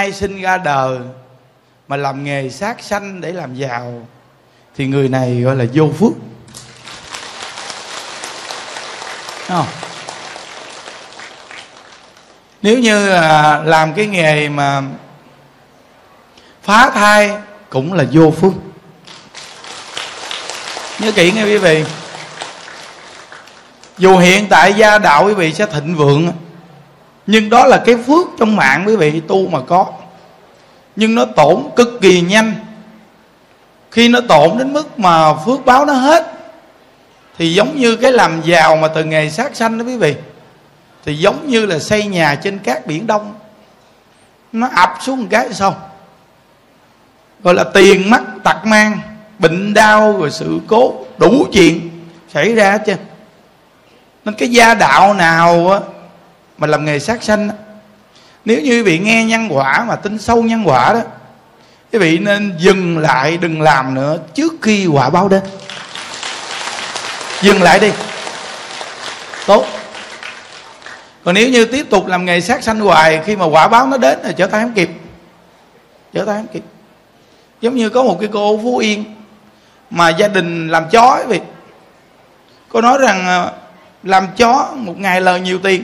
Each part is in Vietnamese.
ai sinh ra đời mà làm nghề sát sanh để làm giàu, thì người này gọi là vô phước. Không? nếu như là làm cái nghề mà phá thai cũng là vô phước. Nhớ kỹ nghe quý vị. Dù hiện tại gia đạo quý vị sẽ thịnh vượng nhưng đó là cái phước trong mạng, quý vị, tu mà có. Nhưng nó tổn cực kỳ nhanh. Khi nó tổn đến mức mà phước báo nó hết, thì giống như cái làm giàu mà từ nghề sát sanh đó, quý vị, thì giống như là xây nhà trên cát biển đông. Nó ập xuống một cái xong gọi là tiền mắc tặc mang, bệnh đau rồi sự cố, đủ chuyện xảy ra hết trơn. Nên cái gia đạo nào á mà làm nghề sát sanh nếu như quý vị nghe nhân quả mà tin sâu nhân quả đó, quý vị nên dừng lại đừng làm nữa trước khi quả báo đến. Dừng lại đi. Tốt. Còn nếu như tiếp tục làm nghề sát sanh hoài, khi mà quả báo nó đến là trở tay không kịp. Trở tay không kịp. Giống như có một cái cô phú yên mà gia đình làm chó ấy vị. Cô nói rằng à, làm chó một ngày lời nhiều tiền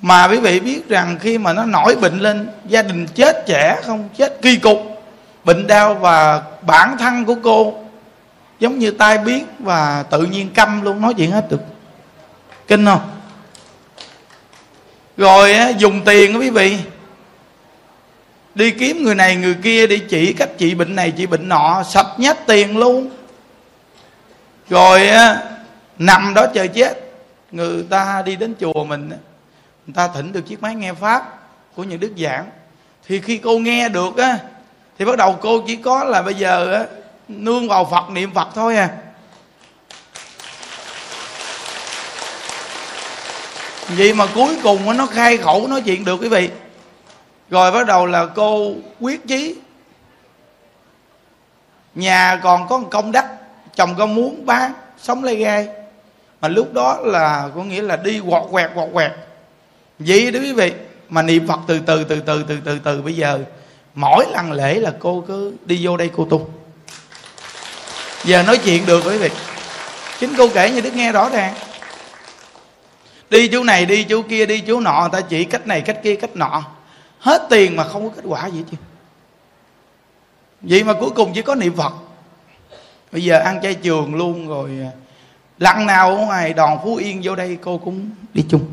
mà quý vị biết rằng khi mà nó nổi bệnh lên, gia đình chết trẻ không, chết kỳ cục, bệnh đau và bản thân của cô giống như tai biến và tự nhiên câm luôn, nói chuyện hết được. Kinh không? Rồi dùng tiền quý vị. Đi kiếm người này người kia, đi chỉ cách trị bệnh này trị bệnh nọ sạch nhát tiền luôn. Rồi nằm đó chờ chết. Người ta đi đến chùa mình người ta thỉnh được chiếc máy nghe pháp của những đức giảng. Thì khi cô nghe được á, thì bắt đầu cô chỉ có là bây giờ á, nương vào phật, niệm phật thôi à. Vậy mà cuối cùng nó khai khẩu nói chuyện được quý vị. Rồi bắt đầu là cô quyết chí, nhà còn có một công đất chồng con muốn bán, sống lê gai. Mà lúc đó là có nghĩa là đi quọt quẹt quọt quẹt vậy đó quý vị. Mà niệm phật từ từ từ từ từ từ từ bây giờ, mỗi lần lễ là cô cứ đi vô đây cô tu. Giờ nói chuyện được quý vị. Chính cô kể như đức nghe rõ ràng. Đi chỗ này, đi chỗ kia, đi chỗ nọ, người ta chỉ cách này, cách kia, cách nọ. Hết tiền mà không có kết quả gì chứ. Vậy mà cuối cùng chỉ có niệm phật. Bây giờ ăn chay trường luôn rồi. Lần nào ở ngoài đòn phú yên vô đây cô cũng đi chung.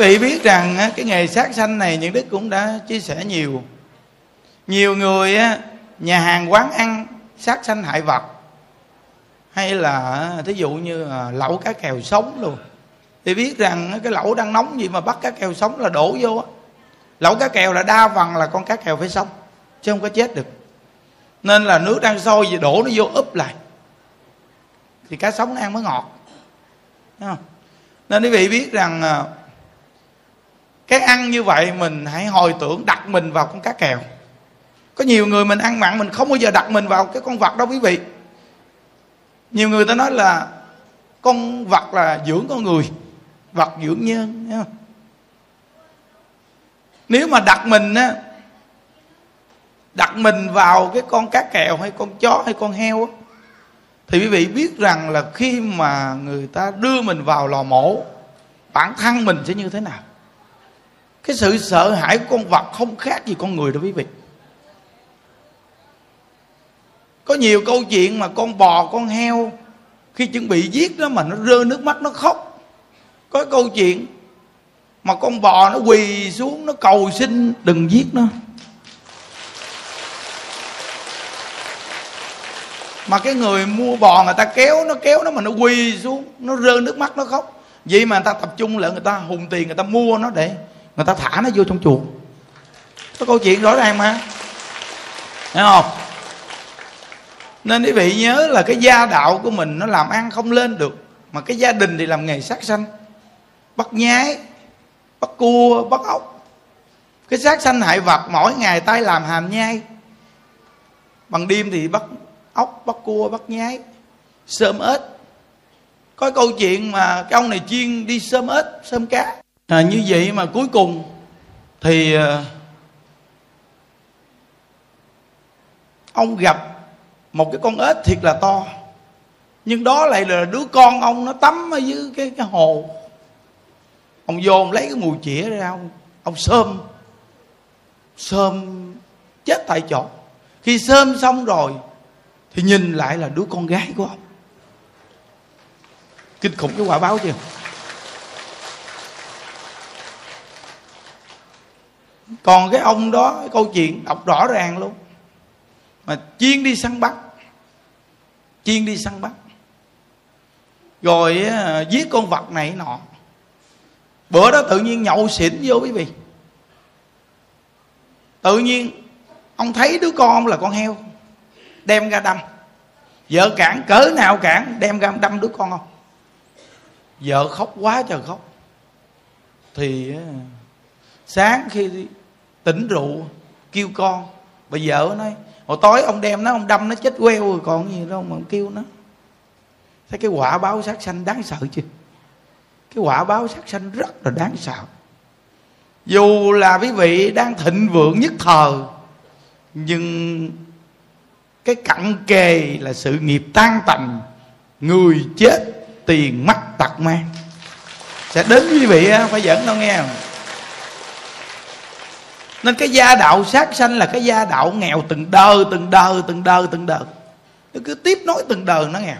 Vị biết rằng cái nghề sát sanh này những đức cũng đã chia sẻ nhiều. Nhiều người nhà hàng quán ăn sát sanh hại vật, hay là thí dụ như lẩu cá kèo sống luôn thì biết rằng cái lẩu đang nóng gì mà bắt cá kèo sống là đổ vô á. Lẩu cá kèo là đa phần là con cá kèo phải sống, chứ không có chết được. Nên là nước đang sôi gì đổ nó vô úp lại, thì cá sống nó ăn mới ngọt. Thấy không? nên quý vị biết rằng à, cái ăn như vậy mình hãy hồi tưởng đặt mình vào con cá kèo. Có nhiều người mình ăn mặn mình không bao giờ đặt mình vào cái con vật đó quý vị. Nhiều người ta nói là con vật là dưỡng con người, vật dưỡng nhân, thấy không? nếu mà đặt mình á, đặt mình vào cái con cá kèo hay con chó hay con heo á, thì quý vị biết rằng là khi mà người ta đưa mình vào lò mổ, bản thân mình sẽ như thế nào? Cái sự sợ hãi của con vật không khác gì con người đâu quý vị. Có nhiều câu chuyện mà con bò, con heo, khi chuẩn bị giết nó mà nó rơi nước mắt, nó khóc. Có câu chuyện mà con bò nó quỳ xuống, nó cầu xin đừng giết nó. Mà cái người mua bò người ta kéo, nó kéo nó mà nó quỳ xuống, nó rơi nước mắt, nó khóc. Vậy mà người ta tập trung lại, người ta hùng tiền, người ta mua nó để người ta thả nó vô trong chuồng. Có câu chuyện rõ ràng mà. Thấy không? Nên quý vị nhớ là cái gia đạo của mình nó làm ăn không lên được, mà cái gia đình thì làm nghề sát sanh. Bắt nhái, bắt cua, bắt ốc. Cái sát sanh hại vật mỗi ngày tay làm hàm nhai. Bằng đêm thì bắt ốc, bắt cua, bắt nhái. Sơm ếch. Có câu chuyện mà cái ông này chuyên đi sơm ếch, sơm cá à, như vậy mà cuối cùng thì à, ông gặp một cái con ếch thiệt là to. Nhưng đó lại là đứa con ông nó tắm ở dưới cái cái hồ. Ông vô ông lấy cái mùi chĩa ra ông ông sơm sơm chết tại chỗ. Khi sơm xong rồi thì nhìn lại là đứa con gái của ông. Kinh khủng cái quả báo chưa? Còn cái ông đó, cái câu chuyện đọc rõ ràng luôn. Mà chuyên đi săn bắt. Chuyên đi săn bắt. Rồi giết con vật này nọ. Bữa đó tự nhiên nhậu xỉn vô quý vị. Tự nhiên, ông thấy đứa con ông là con heo, đem ra đâm. Vợ cản, cỡ nào cản, đem ra đâm đứa con không vợ khóc quá trời khóc. Thì sáng khi tỉnh rượu, kêu con. Bà vợ nói, hồi tối ông đem nó, ông đâm nó chết queo rồi còn gì đâu mà ông kêu nó. Thấy cái quả báo sát sanh đáng sợ chưa? Cái quả báo sát sanh rất là đáng sợ. Dù là quý vị đang thịnh vượng nhất thời, nhưng cái cặn kề là sự nghiệp tan tành, người chết, tiền mắt tật mang. Sẽ đến quý vị phải dẫn đâu nghe không? Nên cái gia đạo sát sanh là cái gia đạo nghèo từng đời từng đời từng đời từng đời. Nó cứ tiếp nối từng đời nó nghèo.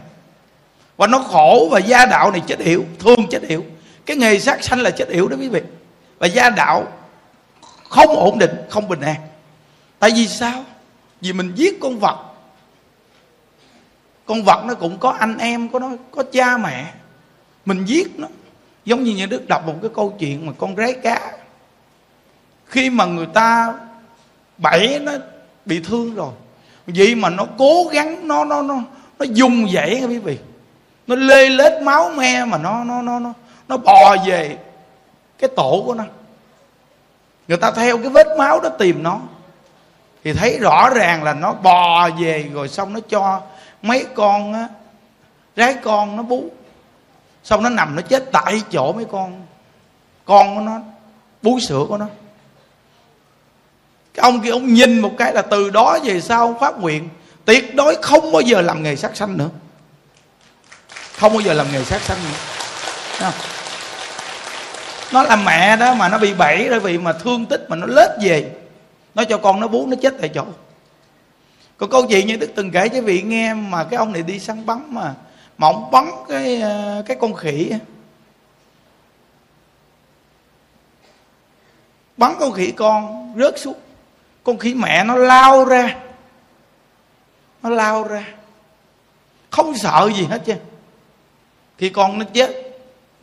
Và nó khổ và gia đạo này chết hiểu thương chết hiểu cái nghề sát sanh là chết hiểu đó quý vị. Và gia đạo không ổn định, không bình an. Tại vì sao? Vì mình giết con vật. Con vật nó cũng có anh em, có nó, có cha mẹ. Mình giết nó. Giống như nhà đức đọc một cái câu chuyện mà con rái cá khi mà người ta bẫy nó bị thương rồi, vậy mà nó cố gắng, nó nó nó nó dùng dãy quý vị. Nó lê lết máu me mà nó nó nó nó nó bò về cái tổ của nó. Người ta theo cái vết máu đó tìm nó. Thì thấy rõ ràng là nó bò về rồi xong nó cho mấy con á, rái con nó bú. Xong nó nằm nó chết tại chỗ mấy con con của nó, bú sữa của nó cái ông kia, ông nhìn một cái là từ đó về sau phát nguyện. Tuyệt đối không bao giờ làm nghề sát sanh nữa. Không bao giờ làm nghề sát sanh nữa. Nó là mẹ đó mà nó bị bẫy rồi vì mà thương tích mà nó lết về. Nó cho con nó bú, nó chết tại chỗ. Có câu chuyện như đức từng kể cho vị nghe mà cái ông này đi săn bắn mà mà ông bắn cái ờ, cái con khỉ bắn con khỉ con, rớt xuống con khỉ mẹ nó lao ra. Nó lao ra. Không sợ gì hết chứ. Khi con nó chết,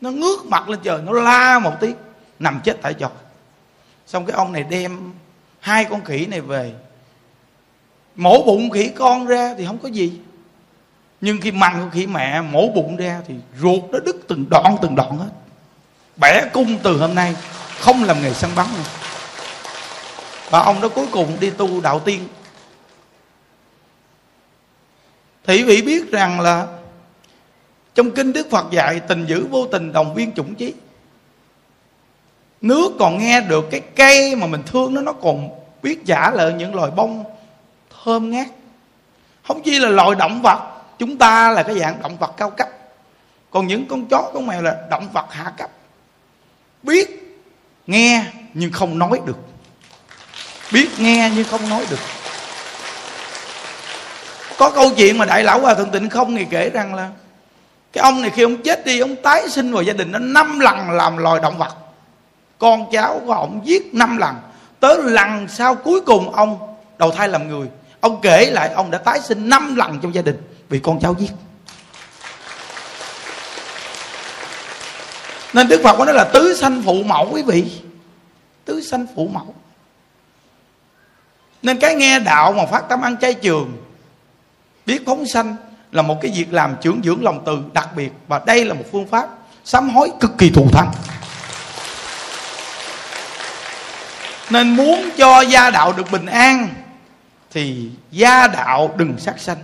nó ngước mặt lên trời, nó la một tiếng, nằm chết tại chỗ. Xong cái ông này đem hai con khỉ này về. Mổ bụng khỉ con ra thì không có gì. Nhưng khi măng con khỉ mẹ mổ bụng ra thì ruột nó đứt từng đoạn từng đoạn hết. Bẻ cung từ hôm nay, không làm nghề săn bắn nữa và ông đó cuối cùng đi tu đạo tiên. Thì vị biết rằng là trong kinh đức phật dạy, tình dữ vô tình đồng viên chủng chí. Nước còn nghe được cái cây mà mình thương nó nó còn biết trả lời những loài bông thơm ngát. Không chỉ là loài động vật, chúng ta là cái dạng động vật cao cấp. Còn những con chó, con mèo là động vật hạ cấp. Biết, nghe nhưng không nói được biết nghe nhưng không nói được. Có câu chuyện mà đại lão hòa thượng tịnh không thì kể rằng là cái ông này khi ông chết đi, ông tái sinh vào gia đình nó năm lần làm loài động vật. Con cháu của ông giết năm lần. Tới lần sau cuối cùng ông đầu thai làm người. Ông kể lại ông đã tái sinh năm lần trong gia đình vì con cháu giết. Nên đức phật có nói là tứ sanh phụ mẫu quý vị. Tứ sanh phụ mẫu nên cái nghe đạo mà phát tâm ăn chay trường, biết phóng sanh là một cái việc làm trưởng dưỡng lòng từ đặc biệt. Và đây là một phương pháp sám hối cực kỳ thù thắng. Nên muốn cho gia đạo được bình an, thì gia đạo đừng sát sanh.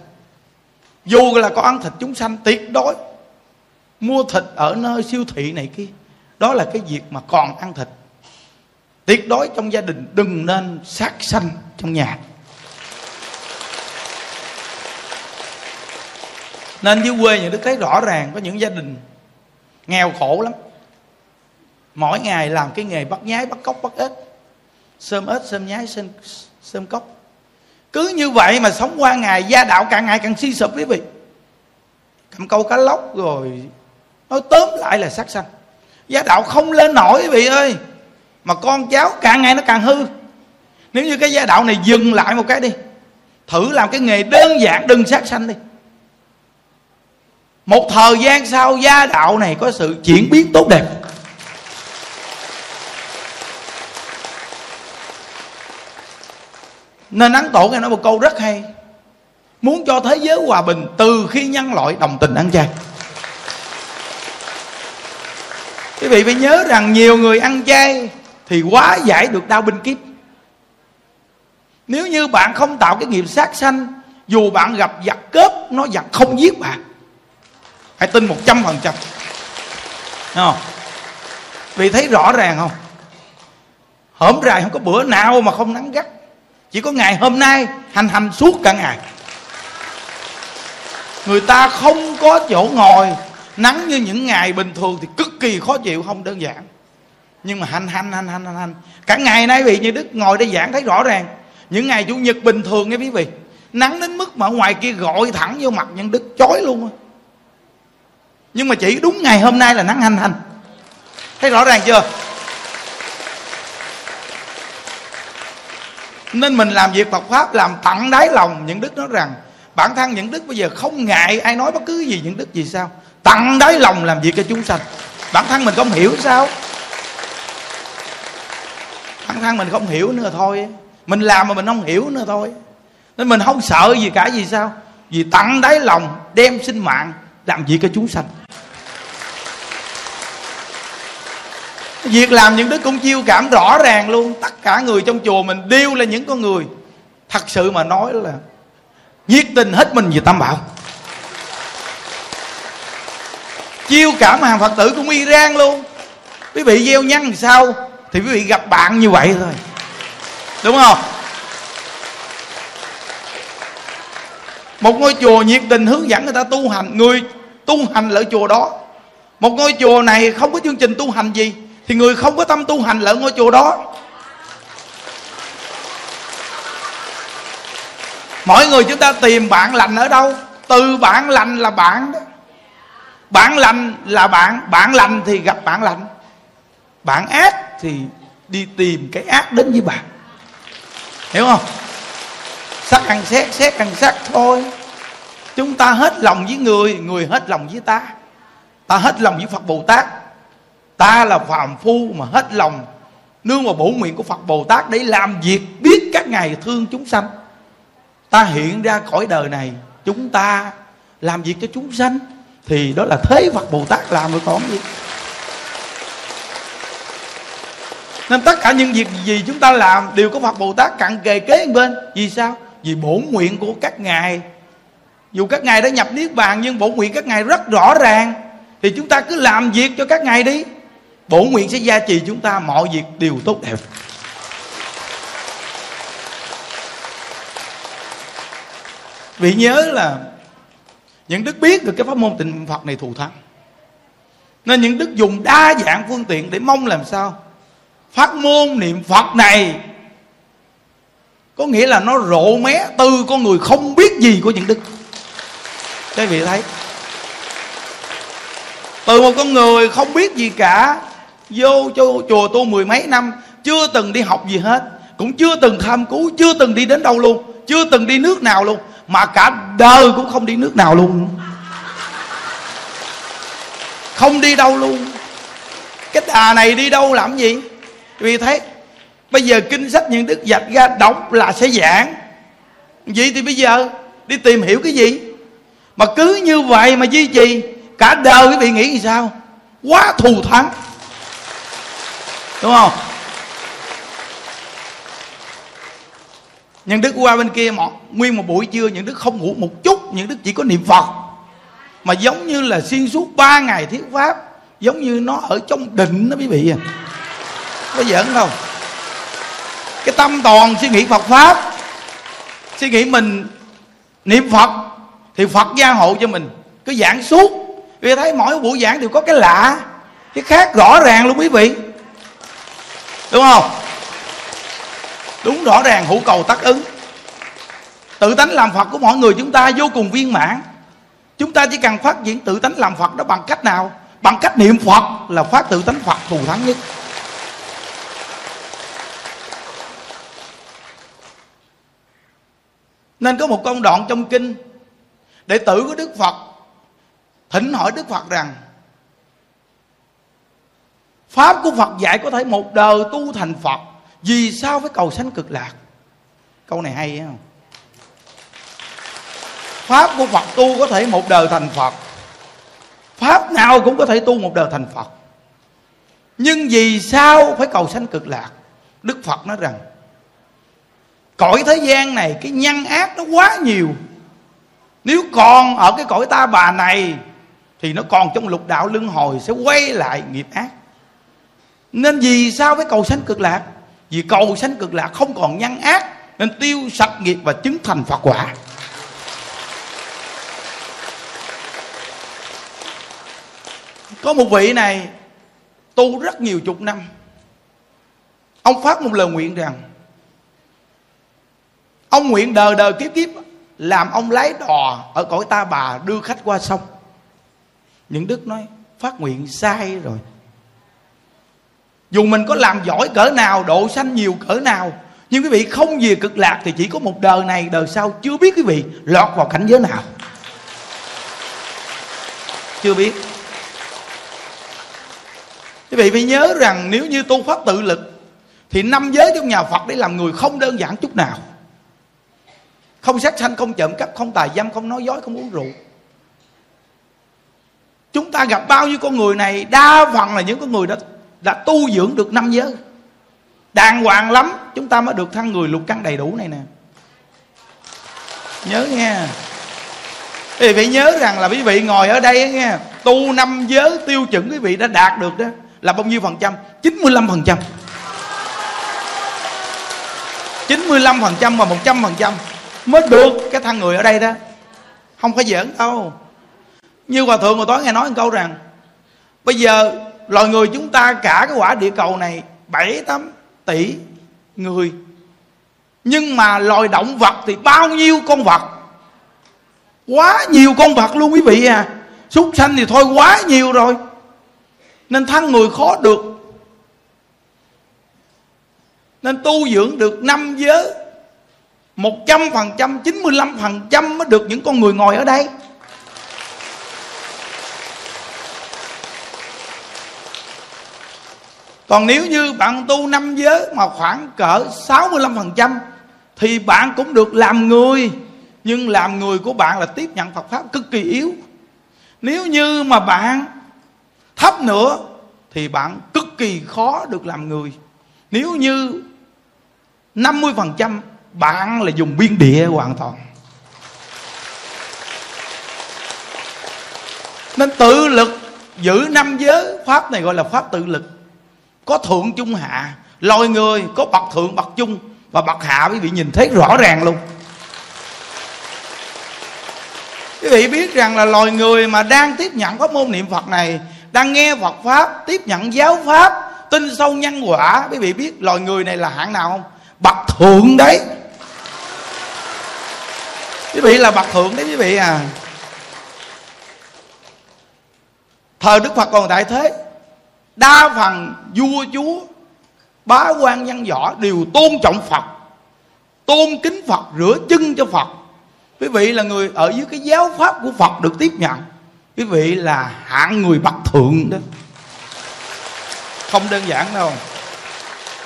Dù là có ăn thịt chúng sanh, tuyệt đối mua thịt ở nơi siêu thị này kia, đó là cái việc mà còn ăn thịt tuyệt đối trong gia đình đừng nên sát sanh trong nhà. Nên dưới quê những đức thấy rõ ràng có những gia đình nghèo khổ lắm. Mỗi ngày làm cái nghề bắt nhái bắt cóc bắt ếch. Sơm ếch sơm nhái sơm, sơm cốc cứ như vậy mà sống qua ngày gia đạo càng ngày càng suy sụp quý vị. Cầm câu cá lóc rồi nói tóm lại là sát sanh. Gia đạo không lên nổi quý vị ơi mà con cháu càng ngày nó càng hư. Nếu như cái gia đạo này dừng lại một cái đi, thử làm cái nghề đơn giản, đừng sát sanh đi. Một thời gian sau gia đạo này có sự chuyển biến tốt đẹp. Nên ấn tổ nghe nói một câu rất hay. Muốn cho thế giới hòa bình, từ khi nhân loại đồng tình ăn chay. Quý vị phải nhớ rằng nhiều người ăn chay thì quá giải được đau binh kiếp. Nếu như bạn không tạo cái nghiệp sát sanh, dù bạn gặp giặc cướp, nó giặc không giết bạn. Hãy tin một trăm phần trăm. Không? Vì thấy rõ ràng không? Hổm rày không có bữa nào mà không nắng gắt. Chỉ có ngày hôm nay hành hành suốt cả ngày. Người ta không có chỗ ngồi. Nắng như những ngày bình thường thì cực kỳ khó chịu, không đơn giản nhưng mà hành hành hành hành hành hành. Cả ngày nay vị như đức ngồi đây giảng thấy rõ ràng. Những ngày chủ nhật bình thường nghe quý vị. Nắng đến mức mà ở ngoài kia gọi thẳng vô mặt nhân đức, chói luôn nhưng mà chỉ đúng ngày hôm nay là nắng hành hành. Thấy rõ ràng chưa? Nên mình làm việc Phật pháp, làm tận đáy lòng những đức nói rằng, bản thân những đức bây giờ không ngại ai nói bất cứ gì những đức gì sao. Tận đáy lòng làm việc cho chúng sanh. Bản thân mình không hiểu sao? Bản thân mình không hiểu nữa thôi. Mình làm mà mình không hiểu nữa thôi. Nên mình không sợ gì cả, vì sao? Vì tận đáy lòng đem sinh mạng làm việc cho chúng sanh. Việc làm những đứa cũng chiêu cảm rõ ràng luôn. Tất cả người trong chùa mình đều là những con người. Thật sự mà nói là nhiệt tình hết mình về tam bảo. Chiêu cảm hàng phật tử cũng y rang luôn. Quý vị gieo nhăn sao? Thì quý vị gặp bạn như vậy thôi. Đúng không? Một ngôi chùa nhiệt tình hướng dẫn người ta tu hành, người tu hành lỡ chùa đó. Một ngôi chùa này không có chương trình tu hành gì, thì người không có tâm tu hành lỡ ngôi chùa đó. Mỗi người chúng ta tìm bạn lành ở đâu? Từ bạn lành là bạn đó. Bạn lành là bạn bạn lành thì gặp bạn lành. Bạn ác thì đi tìm cái ác đến với bạn. Hiểu không? Sắc ăn xét xét ăn sắc thôi. Chúng ta hết lòng với người người hết lòng với ta. Ta hết lòng với phật bồ tát. Ta là phàm phu mà hết lòng. Nương vào bổ nguyện của phật bồ tát để làm việc biết các ngài thương chúng sanh, ta hiện ra khỏi đời này, chúng ta làm việc cho chúng sanh, thì đó là thế phật bồ tát làm rồi còn gì. Nên tất cả những việc gì chúng ta làm đều có phật bồ tát cặn kề kế bên. Vì sao? Vì bổn nguyện của các ngài. Dù các ngài đã nhập niết bàn, nhưng bổn nguyện các ngài rất rõ ràng. Thì chúng ta cứ làm việc cho các ngài đi. Bổn nguyện sẽ gia trì chúng ta, mọi việc đều tốt đẹp. Vì nhớ là những đức biết được cái pháp môn tịnh phật này thù thắng. Nên những đức dùng đa dạng phương tiện để mong làm sao phát môn niệm phật này có nghĩa là nó rộ mé từ con người không biết gì của những đức. Các vị thấy? Từ một con người không biết gì cả, vô cho chùa tu mười mấy năm, chưa từng đi học gì hết, cũng chưa từng tham cứu, chưa từng đi đến đâu luôn, chưa từng đi nước nào luôn, mà cả đời cũng không đi nước nào luôn. Không đi đâu luôn. Cái đà này đi đâu làm gì? Vì thấy bây giờ kinh sách những đức dạch ra đọc là sẽ giảng. Vậy thì bây giờ đi tìm hiểu cái gì? Mà cứ như vậy mà duy trì, cả đời quý vị nghĩ thì sao? Quá thù thắng. Đúng không? Những đức qua bên kia một nguyên một buổi trưa những đức không ngủ một chút, những đức chỉ có niệm phật. Mà giống như là xuyên suốt ba ngày thiết pháp, giống như nó ở trong định đó quý vị à có giỡn không? Cái tâm toàn suy nghĩ phật pháp, suy nghĩ mình niệm phật thì phật gia hộ cho mình, cứ giảng suốt. Vì thấy mỗi buổi giảng đều có cái lạ, cái khác rõ ràng luôn quý vị. Đúng không? Đúng rõ ràng, hữu cầu tác ứng. Tự tánh làm phật của mọi người chúng ta vô cùng viên mãn. Chúng ta chỉ cần phát triển tự tánh làm phật đó bằng cách nào? Bằng cách niệm phật là phát tự tánh phật thù thắng nhất. Nên có một công đoạn trong kinh đệ tử của đức phật, thỉnh hỏi đức phật rằng, pháp của phật dạy có thể một đời tu thành phật, vì sao phải cầu sanh cực lạc? Câu này hay không? Pháp của phật tu có thể một đời thành phật, pháp nào cũng có thể tu một đời thành phật. Nhưng vì sao phải cầu sanh cực lạc? Đức phật nói rằng cõi thế gian này, cái nhân ác nó quá nhiều. Nếu còn ở cái cõi ta bà này, thì nó còn trong lục đạo luân hồi sẽ quay lại nghiệp ác. Nên vì sao với cầu sanh cực lạc? Vì cầu sanh cực lạc không còn nhân ác, nên tiêu sạch nghiệp và chứng thành phật quả. Có một vị này tu rất nhiều chục năm. Ông phát một lời nguyện rằng ông nguyện đời đời kiếp kiếp, làm ông lái đò ở cõi ta bà, đưa khách qua sông. Những đức nói, phát nguyện sai rồi. Dù mình có làm giỏi cỡ nào, độ sanh nhiều cỡ nào, nhưng quý vị không về cực lạc thì chỉ có một đời này, đời sau chưa biết quý vị lọt vào cảnh giới nào. Chưa biết. Quý vị phải nhớ rằng nếu như tu pháp tự lực, thì năm giới trong nhà phật để làm người không đơn giản chút nào không sát sanh, không trộm cắp, không tài dâm, không nói dối, không uống rượu. Chúng ta gặp bao nhiêu con người này, đa phần là những con người đã đã tu dưỡng được năm giới. Đàng hoàng lắm, chúng ta mới được thân người lục căn đầy đủ này nè. Nhớ nghe. Thì vị nhớ rằng là quý vị ngồi ở đây nghe, tu năm giới tiêu chuẩn quý vị đã đạt được đó là bao nhiêu phần trăm? 95 phần trăm. 95 phần trăm và 100 phần trăm mới được cái thằng người ở đây đó. Không có giỡn đâu. Như hòa thượng hồi tối nghe nói một câu rằng, bây giờ loài người chúng ta cả cái quả địa cầu này, bảy tám tỷ người. Nhưng mà loài động vật thì bao nhiêu con vật? Quá nhiều con vật luôn quý vị à. Súc sanh thì thôi quá nhiều rồi. Nên thân người khó được. Nên tu dưỡng được năm giới một trăm phần trăm, chín mươi lăm phần trăm mới được những con người ngồi ở đây. Còn nếu như bạn tu năm giới mà khoảng cỡ 65% thì bạn cũng được làm người. Nhưng làm người của bạn là tiếp nhận Phật pháp cực kỳ yếu. Nếu như mà bạn thấp nữa thì bạn cực kỳ khó được làm người. Nếu như 50% bạn là dùng biên địa hoàn toàn. Nên tự lực, giữ năm giới, pháp này gọi là pháp tự lực. Có thượng trung hạ, loài người, có bậc thượng, bậc trung. Và bậc hạ quý vị nhìn thấy rõ ràng luôn. Quý vị biết rằng là loài người mà đang tiếp nhận pháp môn niệm phật này, đang nghe phật pháp, tiếp nhận giáo pháp, tin sâu nhân quả, quý vị biết loài người này là hạng nào không? Bậc thượng đấy quý vị là bậc thượng đấy quý vị à. Thờ đức phật còn tại thế, đa phần vua, chúa, bá quan văn võ đều tôn trọng phật, tôn kính phật, rửa chân cho phật. Quý vị là người ở dưới cái giáo pháp của phật được tiếp nhận, quý vị là hạng người bậc thượng đó. Không đơn giản đâu.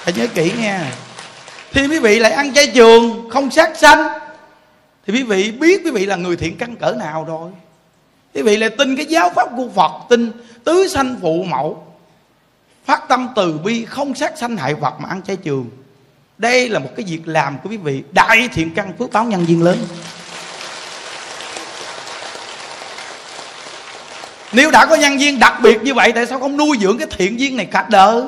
Hãy nhớ kỹ nghe thì quý vị lại ăn chay trường, không sát sanh thì quý vị biết quý vị là người thiện căn cỡ nào rồi? Quý vị lại tin cái giáo pháp của phật, tin tứ sanh phụ mẫu, phát tâm từ bi, không sát sanh hại vật mà ăn chay trường. Đây là một cái việc làm của quý vị, đại thiện căn phước báo nhân viên lớn. Nếu đã có nhân duyên đặc biệt như vậy, tại sao không nuôi dưỡng cái thiện duyên này cả đời?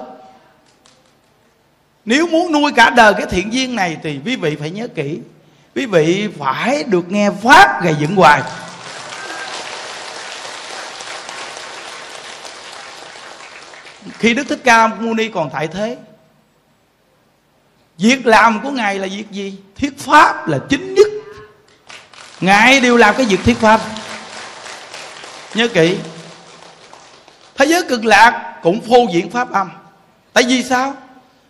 Nếu muốn nuôi cả đời cái thiện duyên này thì quý vị phải nhớ kỹ quý vị phải được nghe pháp ngày dựng hoài. Khi đức thích ca mâu ni còn tại thế, việc làm của ngài là việc gì? Thuyết pháp là chính nhất. Ngài đều làm cái việc thuyết pháp. Nhớ kỹ, thế giới cực lạc cũng phô diễn pháp âm. Tại vì sao?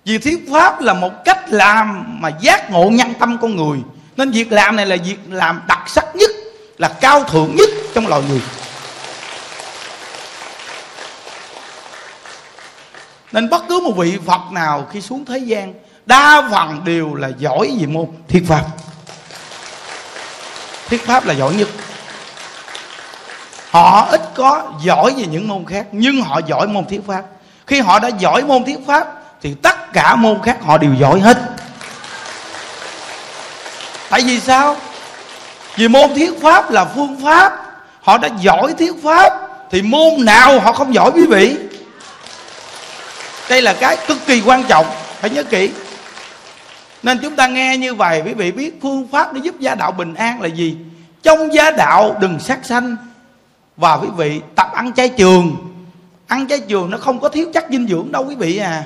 Vì thuyết pháp là một cách làm mà giác ngộ nhân tâm con người nên việc làm này là việc làm đặc sắc nhất, là cao thượng nhất trong loài người. Nên bất cứ một vị phật nào khi xuống thế gian, đa phần đều là giỏi về môn thiết pháp. Thiết pháp là giỏi nhất. Họ ít có giỏi về những môn khác, nhưng họ giỏi môn thiết pháp. Khi họ đã giỏi môn thiết pháp, thì tất cả môn khác họ đều giỏi hết tại vì sao? Vì môn thiết pháp là phương pháp. Họ đã giỏi thiết pháp, thì môn nào họ không giỏi quý vị? Đây là cái cực kỳ quan trọng, phải nhớ kỹ. Nên chúng ta nghe như vậy, quý vị biết phương pháp để giúp gia đạo bình an là gì? Trong gia đạo đừng sát sanh. Và quý vị, tập ăn chay trường. Ăn chay trường nó không có thiếu chất dinh dưỡng đâu quý vị à.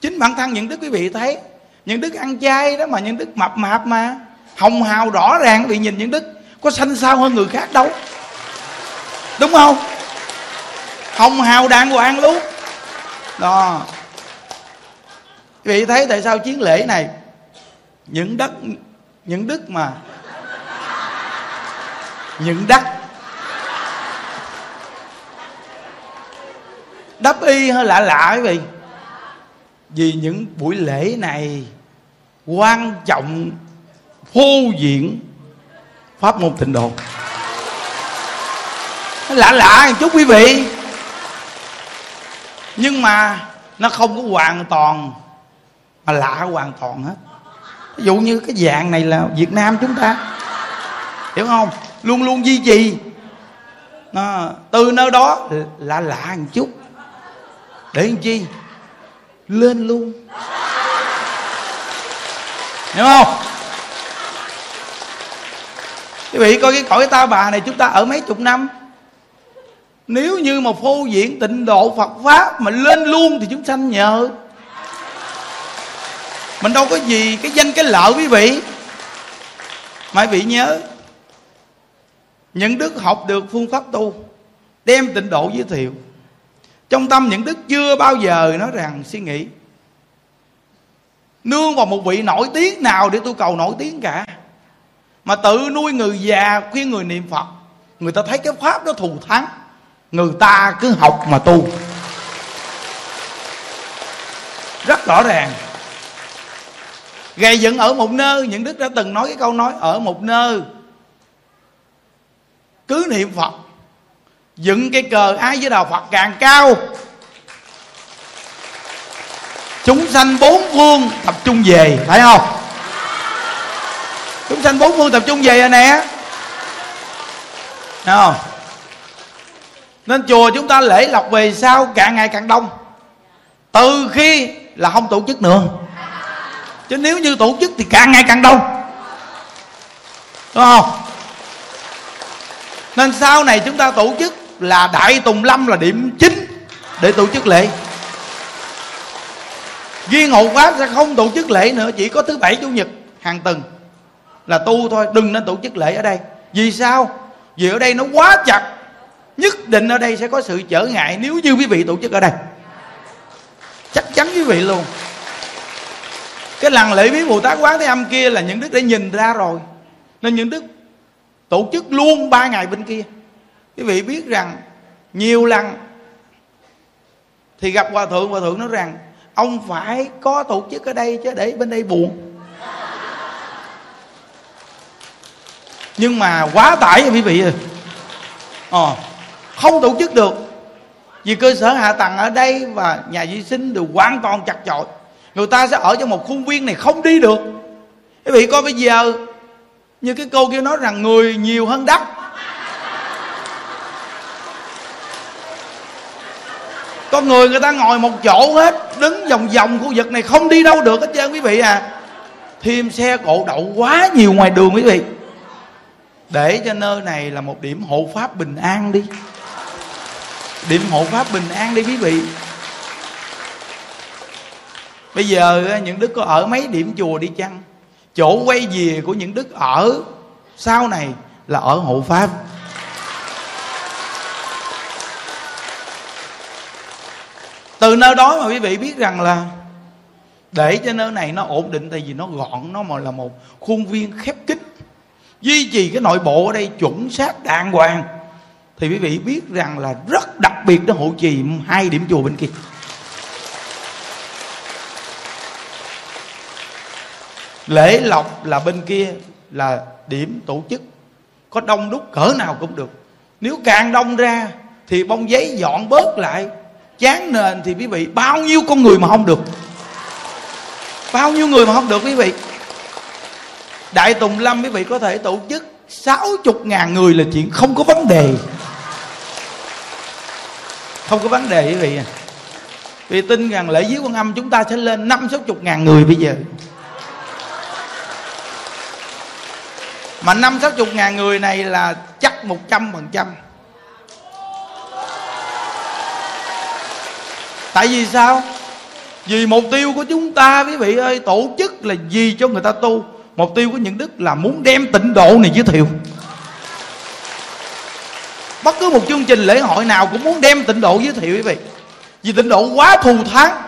Chính bản thân những đức quý vị thấy, những đức ăn chay đó mà, những đức mập mạp mà hồng hào rõ ràng bị nhìn những đức, có xanh sao hơn người khác đâu. Đúng không? Hồng hào đàng hoàng luôn. Đó. Vì vị thấy tại sao chiến lễ này, những đất, những đức mà, những đất đắp y hơi lạ lạ quý vị. Vì những buổi lễ này quan trọng phô diễn pháp môn tịnh độ. Lạ lạ một chút quý vị. Nhưng mà nó không có hoàn toàn mà lạ hoàn toàn hết. Ví dụ như cái dạng này là việt nam chúng ta. Hiểu không? Luôn luôn duy trì. Nó, từ nơi đó lạ lạ một chút. Để làm chi? Lên luôn. Hiểu không? Quý vị coi cái cõi ta bà này chúng ta ở mấy chục năm. Nếu như mà phô diễn tịnh độ phật pháp mà lên luôn thì chúng sanh nhờ. Mình đâu có gì cái danh cái lợi quý vị. Mà quý vị nhớ, những đức học được phương pháp tu, đem tịnh độ giới thiệu. Trong tâm những đức chưa bao giờ nói rằng suy nghĩ. Nương vào một vị nổi tiếng nào để tu cầu nổi tiếng cả? Mà tự nuôi người già khuyên người niệm phật, người ta thấy cái pháp đó thù thắng, người ta cứ học mà tu. Rất rõ ràng. Gây dựng ở một nơi, những đức đã từng nói cái câu nói, ở một nơi, cứ niệm phật, dựng cái cờ ai với đạo phật càng cao. Chúng sanh bốn phương tập trung về phải không? Chúng sanh bốn phương tập trung về rồi nè. Thấy không? Nên chùa chúng ta lễ lọc về sau càng ngày càng đông. Từ khi là không tổ chức nữa. Chứ nếu như tổ chức thì càng ngày càng đông. Đúng không? Nên sau này chúng ta tổ chức là đại tùng lâm là điểm chính để tổ chức lễ. Riêng hộ pháp sẽ không tổ chức lễ nữa, Chỉ có thứ bảy, chủ nhật, hàng tuần. Là tu thôi, đừng nên tổ chức lễ ở đây. Vì sao? Vì ở đây nó quá chặt. Nhất định ở đây sẽ có sự trở ngại Nếu như quý vị tổ chức ở đây. Chắc chắn quý vị luôn. Cái lần lễ viếng Bồ Tát Quán Thế Âm kia Là những đức đã nhìn ra rồi. Nên những đức tổ chức luôn ba ngày bên kia. Quý vị biết rằng nhiều lần thì gặp hòa thượng hòa thượng nói rằng, ông phải có tổ chức ở đây chứ để bên đây buồn. Nhưng mà quá tải quý vị ơi. À, không tổ chức được. Vì cơ sở hạ tầng ở đây và nhà vệ sinh đều hoàn toàn chặt chội. Người ta sẽ ở trong một khuôn viên này không đi được. Quý vị coi bây giờ như cái cô kia nói rằng người nhiều hơn đất. Con người người ta ngồi một chỗ hết đứng vòng vòng khu vực này không đi đâu được hết trơn quý vị à. Thêm xe cộ đậu quá nhiều ngoài đường quý vị để cho nơi này là một điểm hộ pháp bình an đi. Điểm hộ pháp bình an đi quý vị. Bây giờ những đức có ở mấy điểm chùa đi chăng? Chỗ quay về của những đức ở sau này là ở hộ pháp. Từ nơi đó mà quý vị biết rằng là để cho nơi này nó ổn định tại vì nó gọn, nó mà là một khuôn viên khép kín duy trì cái nội bộ ở đây chuẩn xác đàng hoàng. Thì quý vị biết rằng là rất đặc biệt nó hộ trì hai điểm chùa bên kia. Lễ lộc là bên kia là điểm tổ chức. Có đông đúc cỡ nào cũng được. Nếu càng đông ra thì bông giấy dọn bớt lại. Chán nền thì quý vị, bao nhiêu con người mà không được? Bao nhiêu người mà không được quý vị? Đại tùng lâm quý vị có thể tổ chức sáu chục ngàn người là chuyện không có vấn đề. Không có vấn đề quý vị. Vì tin rằng lễ dưới quan âm chúng ta sẽ lên năm sáu chục ngàn người bây giờ. Mà năm sáu chục ngàn người này là chắc một trăm phần trăm. Tại vì sao? Vì mục tiêu của chúng ta quý vị ơi, tổ chức là gì cho người ta tu mục tiêu của những đức là muốn đem tịnh độ này giới thiệu. Bất cứ một chương trình lễ hội nào cũng muốn đem tịnh độ giới thiệu quý vị. Vì tịnh độ quá thù thắng.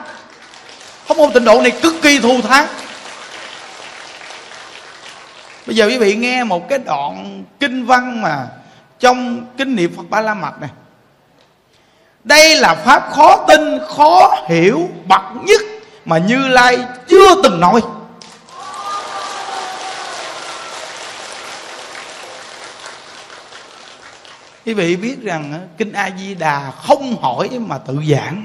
Không môn tịnh độ này cực kỳ thù thắng. Bây giờ quý vị nghe một cái đoạn kinh văn mà trong kinh niệm phật ba la mật này. Đây là pháp khó tin, khó hiểu, bậc nhất mà như lai chưa từng nói. Quý vị biết rằng kinh a di đà không hỏi mà tự giảng.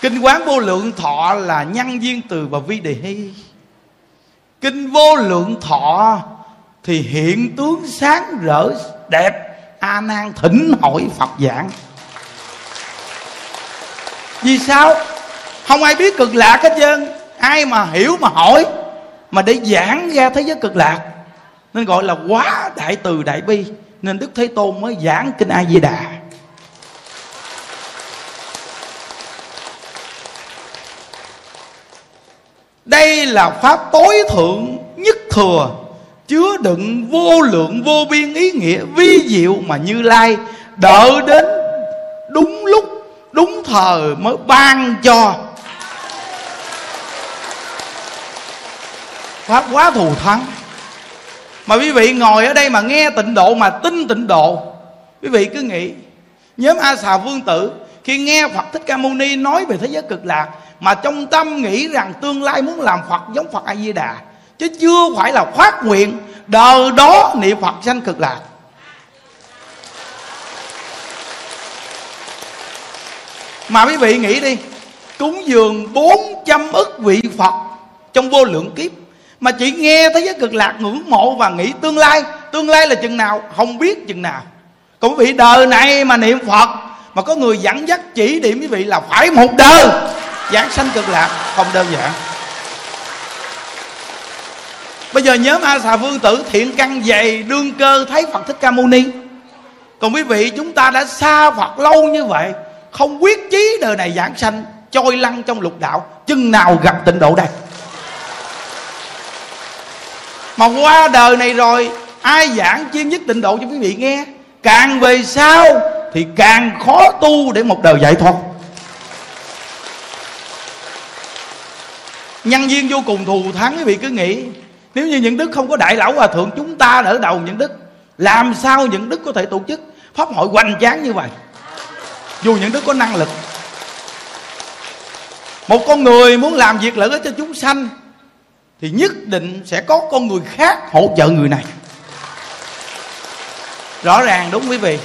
Kinh quán vô lượng thọ là nhân duyên từ và vi đề hy kinh vô lượng thọ thì hiện tướng sáng rỡ, đẹp, a nan thỉnh hỏi phật giảng. Vì sao? Không ai biết cực lạc hết trơn. Ai mà hiểu mà hỏi mà để giảng ra thế giới cực lạc, nên gọi là quá đại từ đại bi, nên đức thế tôn mới giảng kinh a di đà. Đây là pháp tối thượng nhất thừa, chứa đựng vô lượng, vô biên ý nghĩa vi diệu mà như lai đợi đến đúng lúc, đúng thời mới ban cho pháp quá thù thắng. Mà quý vị ngồi ở đây mà nghe tịnh độ mà tin tịnh độ, quý vị cứ nghĩ, nhóm a xà vương tử khi nghe phật thích ca mâu ni nói về thế giới cực lạc, mà trong tâm nghĩ rằng tương lai muốn làm phật giống phật a di đà chứ chưa phải là phát nguyện đời đó niệm phật sanh cực lạc. Mà quý vị nghĩ đi, cúng dường 400 ức vị Phật trong vô lượng kiếp mà chỉ nghe thế giới cực lạc ngưỡng mộ và nghĩ tương lai. Tương lai là chừng nào? Không biết chừng nào. Còn quý vị đời này mà niệm Phật, mà có người dẫn dắt chỉ điểm quý vị là phải một đời giảng sanh cực lạc, không đơn giản. Bây giờ nhớ a xà vương tử thiện căn dày đương cơ thấy phật thích ca mâu ni. Còn quý vị, chúng ta đã xa phật lâu như vậy, không quyết chí đời này giảng sanh, trôi lăn trong lục đạo, chừng nào gặp tịnh độ đây? Mà qua đời này rồi, ai giảng chiêm nhất tịnh độ cho quý vị nghe? Càng về sau thì càng khó tu để một đời giải thoát. Nhân viên vô cùng thù thắng, quý vị cứ nghĩ, nếu như những đức không có đại lão hòa thượng, chúng ta đỡ đầu những đức, làm sao những đức có thể tổ chức? Pháp hội hoành tráng như vậy, dù những đức có năng lực. Một con người muốn làm việc lợi ích cho chúng sanh thì nhất định sẽ có con người khác hỗ trợ người này. Rõ ràng đúng quý vị.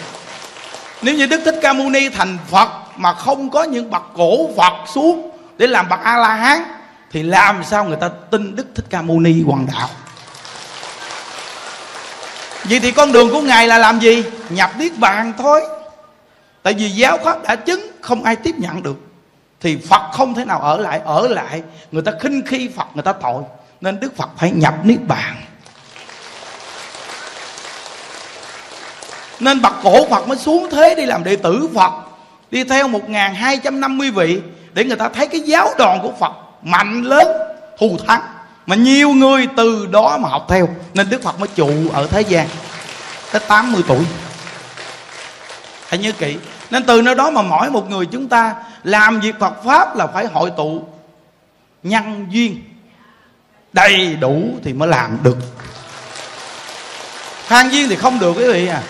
Nếu như đức thích ca mâu ni thành phật mà không có những bậc cổ phật xuống để làm bậc a la hán thì làm sao người ta tin đức thích ca mâu ni hoàng đạo? Vậy thì con đường của ngài là làm gì? Nhập niết bàn thôi. Tại vì giáo pháp đã chứng không ai tiếp nhận được. Thì phật không thể nào ở lại ở lại. Người ta khinh khi phật, người ta tội nên đức phật phải nhập niết bàn. Nên bậc cổ phật mới xuống thế đi làm đệ tử phật, đi theo một hai trăm năm mươi vị để người ta thấy cái giáo đoàn của phật mạnh lớn, thù thắng. Mà nhiều người từ đó mà học theo. Nên đức phật mới trụ ở thế gian tới 80 tuổi. Hãy nhớ kỹ. Nên từ nơi đó mà mỗi một người chúng ta làm việc Phật pháp là phải hội tụ nhân duyên đầy đủ thì mới làm được. Than viên thì không được quý vị à.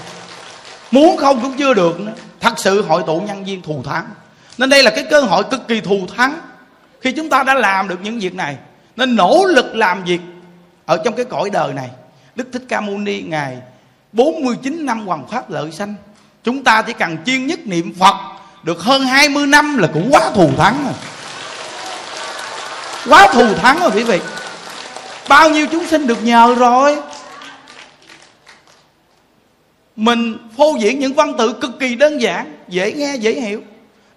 Muốn không cũng chưa được nữa. Thật sự hội tụ nhân viên thù thắng. Nên đây là cái cơ hội cực kỳ thù thắng khi chúng ta đã làm được những việc này. Nên nỗ lực làm việc ở trong cái cõi đời này. Đức thích ca mâu ni ngài 49 năm hoàng pháp lợi sanh, chúng ta chỉ cần chuyên nhất niệm phật được hơn 20 năm là cũng quá thù thắng rồi. Quá thù thắng rồi quý vị bao nhiêu chúng sinh được nhờ rồi? Mình phô diễn những văn tự cực kỳ đơn giản, dễ nghe, dễ hiểu.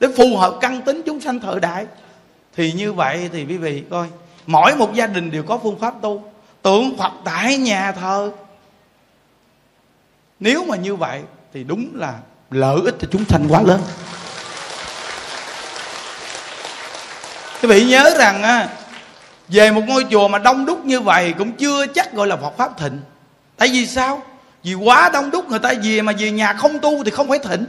Để phù hợp căn tính chúng sanh thời đại. Thì như vậy thì quý vị coi, mỗi một gia đình đều có phương pháp tu. Tượng phật tại nhà thờ. Nếu mà như vậy thì đúng là lợi ích cho chúng sanh quá lớn. Quý vị nhớ rằng về một ngôi chùa mà đông đúc như vậy cũng chưa chắc gọi là Phật pháp thịnh. Tại vì sao? Vì quá đông đúc người ta về mà về nhà không tu thì không phải thịnh.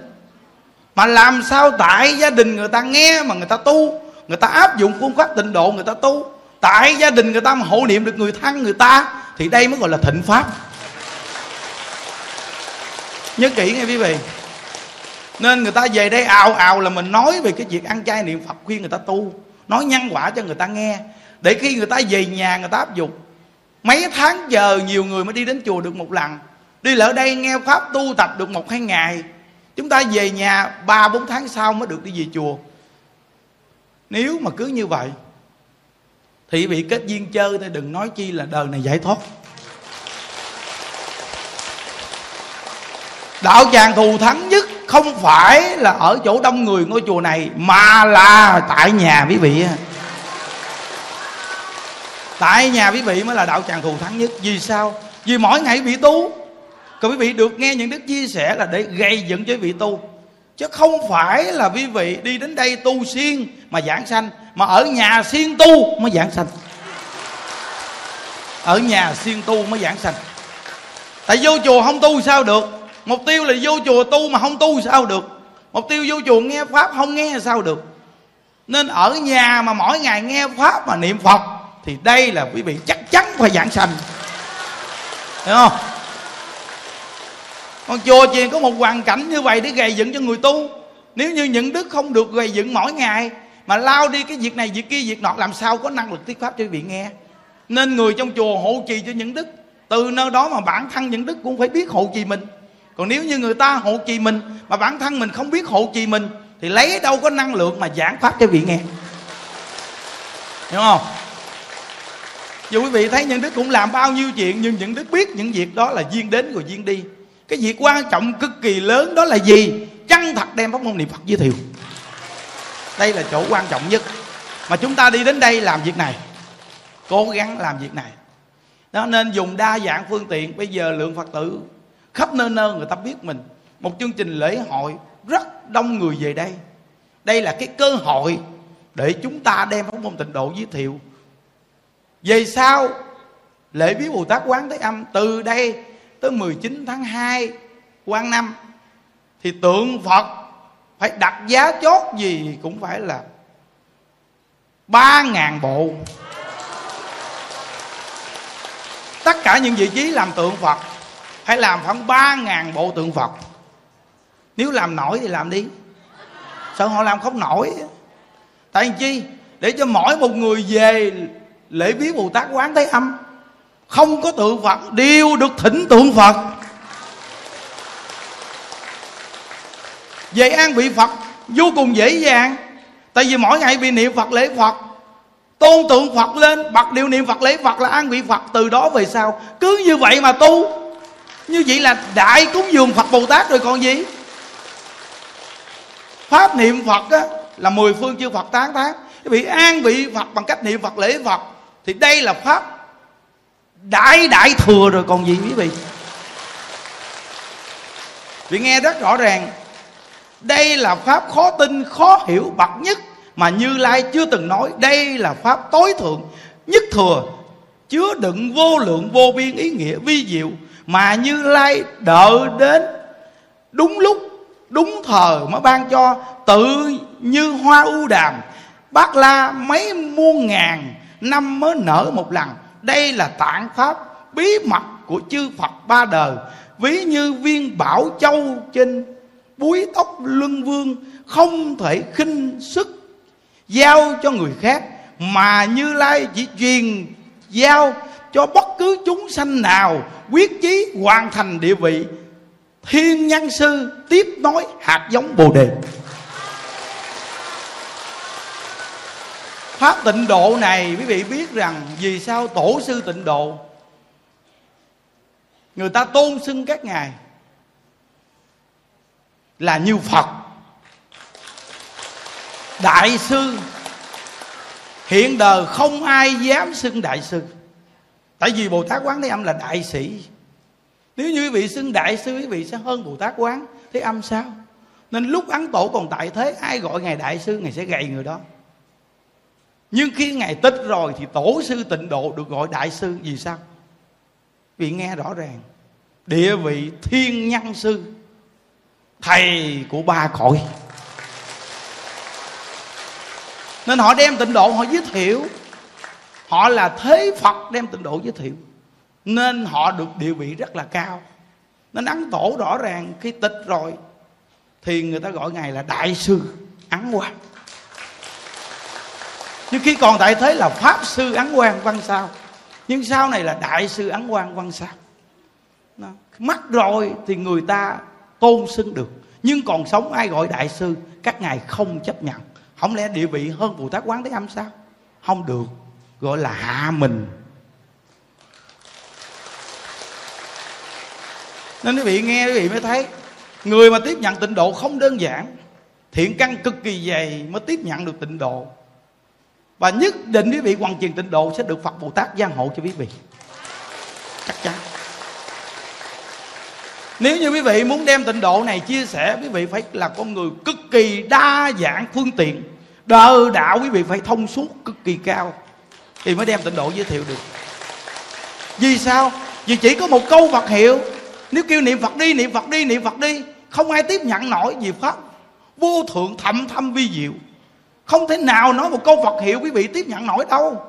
Mà làm sao tại gia đình người ta nghe mà người ta tu? Người ta áp dụng phương pháp tịnh độ, người ta tu. Tại gia đình người ta mà hộ niệm được người thân người ta, thì đây mới gọi là thịnh pháp. Nhớ kỹ nghe quý vị. Nên người ta về đây ào ào là mình nói về cái việc ăn chay niệm phật khuyên người ta tu. Nói nhân quả cho người ta nghe để khi người ta về nhà, người ta áp dụng. Mấy tháng giờ nhiều người mới đi đến chùa được một lần. Đi lỡ đây nghe pháp tu tập được một hai ngày. Chúng ta về nhà ba, bốn tháng sau mới được đi về chùa. Nếu mà cứ như vậy, thì bị kết duyên chơi thì đừng nói chi là đời này giải thoát. Đạo tràng thù thắng nhất không phải là ở chỗ đông người ngôi chùa này, mà là tại nhà quý vị tại nhà quý vị mới là đạo tràng thù thắng nhất. Vì sao? Vì mỗi ngày bị tu. Còn quý vị được nghe những đức chia sẻ là để gây dựng cho quý vị tu. Chứ không phải là quý vị đi đến đây tu siêng mà giảng sanh, mà ở nhà siêng tu mới giảng sanh. Ở nhà siêng tu mới giảng sanh. Tại vô chùa không tu sao được? Mục tiêu là vô chùa tu mà không tu sao được? Mục tiêu vô chùa nghe pháp không nghe sao được? Nên ở nhà mà mỗi ngày nghe pháp mà niệm phật thì đây là quý vị chắc chắn phải giảng sanh. Hiểu không? Con chùa chỉ có một hoàn cảnh như vậy để gây dựng cho người tu. Nếu như những đức không được gây dựng mỗi ngày, mà lao đi cái việc này, việc kia, việc nọ, làm sao có năng lực thuyết pháp cho quý vị nghe? Nên người trong chùa hộ trì cho những đức. Từ nơi đó mà bản thân những đức cũng phải biết hộ trì mình. Còn nếu như người ta hộ trì mình, mà bản thân mình không biết hộ trì mình, thì lấy đâu có năng lượng mà giảng pháp cho vị nghe? Hiểu không? Dù quý vị thấy những đức cũng làm bao nhiêu chuyện, nhưng những đức biết những việc đó là duyên đến rồi duyên đi. Cái việc quan trọng cực kỳ lớn đó là gì? Chân thật đem pháp môn niệm phật giới thiệu. Đây là chỗ quan trọng nhất. Mà chúng ta đi đến đây làm việc này, cố gắng làm việc này. Đó, nên dùng đa dạng phương tiện. Bây giờ lượng phật tử khắp nơi nơi người ta biết mình. Một chương trình lễ hội rất đông người về đây. Đây là cái cơ hội để chúng ta đem pháp môn tịnh độ giới thiệu về sau lễ bí Bồ Tát Quán Thế Âm từ đây tới 19 tháng 2 quang năm, thì tượng Phật phải đặt giá chốt gì cũng phải là ba ngàn bộ. Tất cả những vị trí làm tượng Phật phải làm khoảng ba ngàn bộ tượng phật. Nếu làm nổi thì làm đi. Sợ họ làm không nổi? Tại chi? Để cho mỗi một người về lễ viếng bồ tát quán thế âm. Không có tượng phật đều được thỉnh tượng phật. Về an vị phật vô cùng dễ dàng. Tại vì mỗi ngày bị niệm phật lễ phật tôn tượng phật lên bật điều niệm phật lễ phật là an vị phật. Từ đó về sau cứ như vậy mà tu. Như vậy là đại cúng dường phật bồ tát rồi còn gì? Pháp niệm phật á, là mười phương chư phật tán thán. Bị an vị phật bằng cách niệm phật lễ phật thì đây là pháp. Đại đại thừa rồi còn gì quý vị? Vì nghe rất rõ ràng, đây là pháp khó tin, khó hiểu, bậc nhất mà như lai chưa từng nói. Đây là pháp tối thượng, nhất thừa, chứa đựng vô lượng, vô biên ý nghĩa, vi diệu mà như lai đợi đến đúng lúc, đúng thời mới ban cho tự như hoa ưu đàm. Bát la mấy muôn ngàn năm mới nở một lần. Đây là tạng pháp bí mật của chư phật ba đời. Ví như viên bảo châu trên búi tóc luân vương không thể khinh sức giao cho người khác, mà như lai chỉ truyền giao cho bất cứ chúng sanh nào quyết chí hoàn thành địa vị thiên nhân sư tiếp nối hạt giống bồ đề. Pháp tịnh độ này, quý vị biết rằng vì sao tổ sư tịnh độ? Người ta tôn xưng các ngài là như phật, đại sư. Hiện đời không ai dám xưng đại sư. Tại vì bồ tát quán thế âm là đại sĩ. Nếu như quý vị xưng đại sư, quý vị sẽ hơn bồ tát quán thế âm sao? Nên lúc ấn tổ còn tại thế, ai gọi ngài đại sư, ngài sẽ gầy người đó nhưng khi ngài tích rồi thì tổ sư tịnh độ được gọi đại sư. Vì sao? Vì nghe rõ ràng. Địa vị thiên nhân sư, thầy của ba cõi. Nên họ đem tịnh độ, họ giới thiệu. Họ là thế phật đem tịnh độ giới thiệu. Nên họ được địa vị rất là cao. Nên ấn tổ rõ ràng khi tịch rồi thì người ta gọi ngài là đại sư ấn quan nhưng khi còn tại thế là pháp sư ấn quang văn sao. Nhưng sau này là đại sư ấn quang văn sao. Đó. mất rồi thì người ta tôn xưng được. Nhưng còn sống ai gọi đại sư, các ngài không chấp nhận. Không lẽ địa vị hơn bồ tát quán thế âm sao? Không được. Gọi là hạ mình. Nên quý vị nghe quý vị mới thấy, người mà tiếp nhận tịnh độ không đơn giản, thiện căn cực kỳ dày mới tiếp nhận được tịnh độ và nhất định quý vị hoàn truyền tịnh độ sẽ được phật bồ tát gia hộ cho quý vị. Chắc chắn. Nếu như quý vị muốn đem tịnh độ này chia sẻ, quý vị phải là con người cực kỳ đa dạng, phương tiện. Đờ đạo quý vị phải thông suốt, cực kỳ cao thì mới đem tịnh độ giới thiệu được. Vì sao? Vì chỉ có một câu Phật hiệu. Nếu kêu niệm Phật đi, niệm Phật đi, niệm Phật đi, không ai tiếp nhận nổi gì pháp. Vô thượng thậm thâm vi diệu không thể nào nói một câu Phật hiệu quý vị tiếp nhận nổi đâu.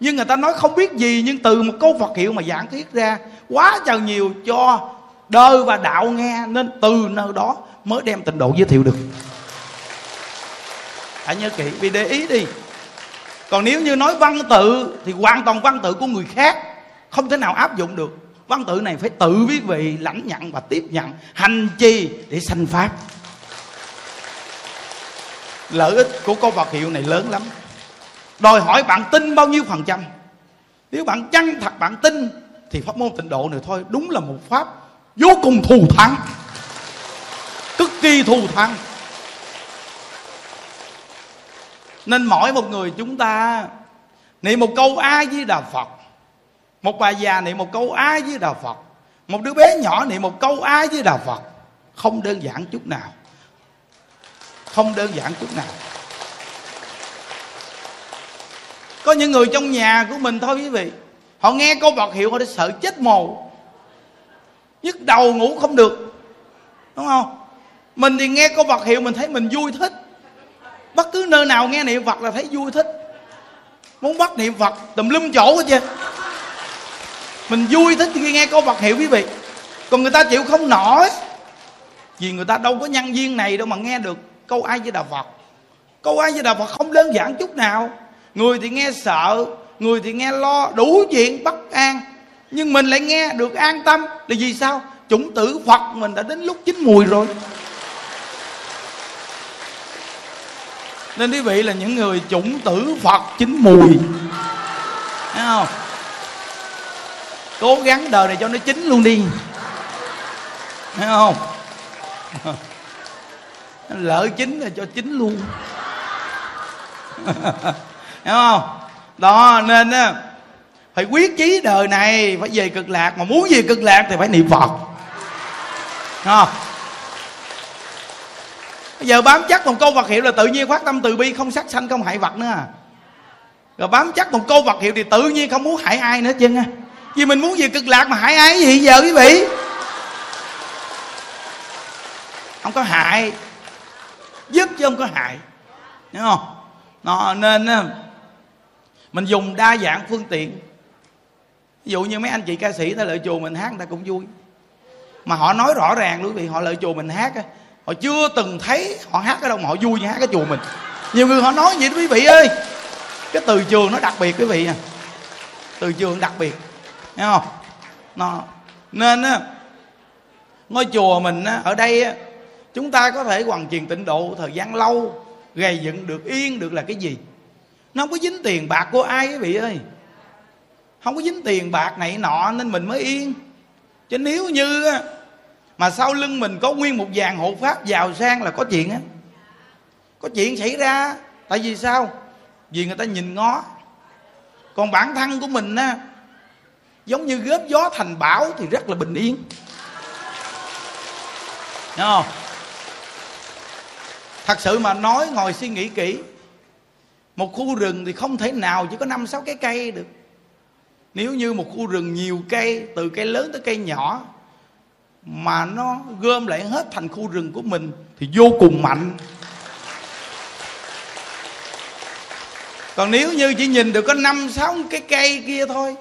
Nhưng người ta nói không biết gì, nhưng từ một câu Phật hiệu mà giảng thuyết ra, quá trời nhiều cho đời và đạo nghe, nên từ nơi đó mới đem tịnh độ giới thiệu được. Hãy nhớ kỹ, vì để ý đi. Còn nếu như nói văn tự, thì hoàn toàn văn tự của người khác không thể nào áp dụng được. Văn tự này phải tự quý vị, lãnh nhận và tiếp nhận, hành chi để sanh pháp lợi ích của câu Phật hiệu này lớn lắm. Đòi hỏi bạn tin bao nhiêu phần trăm. Nếu bạn chân thật bạn tin, thì pháp môn tịnh độ này thôi, đúng là một pháp vô cùng thù thắng. Cực kỳ thù thắng. Nên mỗi một người chúng ta niệm một câu a với đà phật, một bà già niệm một câu a với đà phật, một đứa bé nhỏ niệm một câu a với đà phật, không đơn giản chút nào không đơn giản chút nào. Có những người trong nhà của mình thôi quý vị. Họ nghe câu Phật hiệu họ đã sợ chết mồ. Nhức đầu ngủ không được. Đúng không? Mình thì nghe câu vật hiệu mình thấy mình vui thích. Bất cứ nơi nào nghe niệm phật là thấy vui thích. Muốn bắt niệm phật tùm lum chỗ hết chứ. Mình vui thích khi nghe câu vật hiệu quý vị. Còn người ta chịu không nổi. Vì người ta đâu có nhân viên này đâu mà nghe được câu ai với đạo phật? Câu ai với đạo phật không đơn giản chút nào. Người thì nghe sợ, người thì nghe lo, đủ chuyện bất an. Nhưng mình lại nghe được an tâm là vì sao? Chủng tử phật mình đã đến lúc chín mùi rồi. Nên quý vị là những người chủng tử phật chín mùi. Thấy không? Cố gắng đời này cho nó chín luôn đi. Thấy không? Lỡ chín là cho chín luôn. Hiểu không? Đó, nên á, phải quyết chí đời này, phải về cực lạc, mà muốn về cực lạc thì phải niệm phật. Không? Bây giờ bám chắc một câu vật hiệu là tự nhiên phát tâm từ bi, không sát sanh, không hại vật nữa à. Rồi bám chắc một câu vật hiệu thì tự nhiên không muốn hại ai nữa chân á? Vì mình muốn về cực lạc mà hại ai? Gì giờ quý vị? Không có hại giúp chứ không có hại. Hiểu không? Nó nên mình dùng đa dạng phương tiện. Ví dụ như mấy anh chị ca sĩ ta lợi chùa mình hát người ta cũng vui. Mà họ nói rõ ràng luôn vị họ lợi chùa mình hát họ chưa từng thấy họ hát ở đâu mà họ vui như hát cái chùa mình. Nhiều người họ nói vậy đó quý vị ơi. Cái từ trường nó đặc biệt quý vị à. Từ trường đặc biệt. Nghe không? Nó nên á ngôi chùa mình á, ở đây á, chúng ta có thể hoàn truyền tịnh độ thời gian lâu gầy dựng được yên được là cái gì? Nó không có dính tiền bạc của ai, quý vị ơi. Không có dính tiền bạc này nọ nên mình mới yên. Chứ nếu như mà sau lưng mình có nguyên một vàng hộ pháp giàu sang là có chuyện á. Có chuyện xảy ra, tại vì sao? Vì người ta nhìn ngó. Còn bản thân của mình á, giống như góp gió thành bão thì rất là bình yên. Đúng không? Thật sự mà nói, ngồi suy nghĩ kỹ. Một khu rừng thì không thể nào chỉ có năm, sáu cái cây được. Nếu như một khu rừng nhiều cây, từ cây lớn tới cây nhỏ, mà nó gom lại hết thành khu rừng của mình, thì vô cùng mạnh. Còn nếu như chỉ nhìn được có năm, sáu cái cây kia thôi,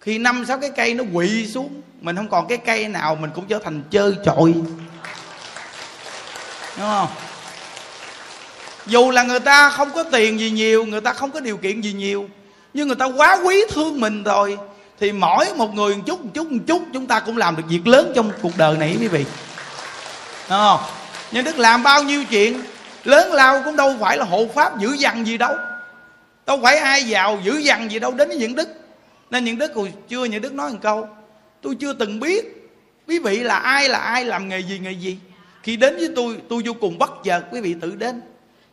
khi năm, sáu cái cây nó quỵ xuống, mình không còn cái cây nào, mình cũng trở thành chơi trội đúng không? Dù là người ta không có tiền gì nhiều, người ta không có điều kiện gì nhiều, nhưng người ta quá quý thương mình rồi, thì mỗi một người một chút một chút một chút, chúng ta cũng làm được việc lớn trong cuộc đời này, quý vị. Đúng không? Nhưng đức làm bao nhiêu chuyện, lớn lao cũng đâu phải là hộ pháp dữ dằn gì đâu. Đâu phải ai giàu dữ dằn gì đâu, đến với những đức. Nên những đức hồi chưa những đức nói một câu, tôi chưa từng biết quý vị là ai là ai, làm nghề gì nghề gì khi đến với tôi tôi vô cùng bất chợt quý vị tự đến.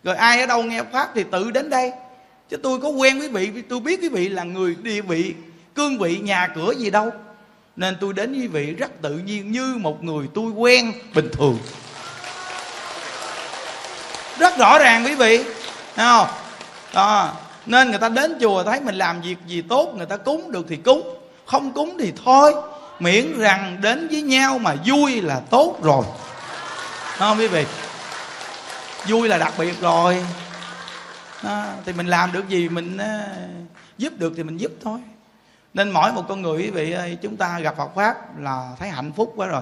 Rồi ai ở đâu nghe pháp thì tự đến đây. Chứ tôi có quen quý vị tôi biết quý vị là người địa vị cương vị nhà cửa gì đâu. Nên tôi đến quý vị rất tự nhiên như một người tôi quen bình thường. Rất rõ ràng quý vị Thấy không? À, nên người ta đến chùa thấy mình làm việc gì tốt người ta cúng được thì cúng không cúng thì thôi. Miễn rằng đến với nhau mà vui là tốt rồi. Đúng không quý vị. Vui là đặc biệt rồi. Đó, thì mình làm được gì mình ờ, giúp được thì mình giúp thôi. Nên mỗi một con người quý vị ơi chúng ta gặp Phật pháp là thấy hạnh phúc quá rồi.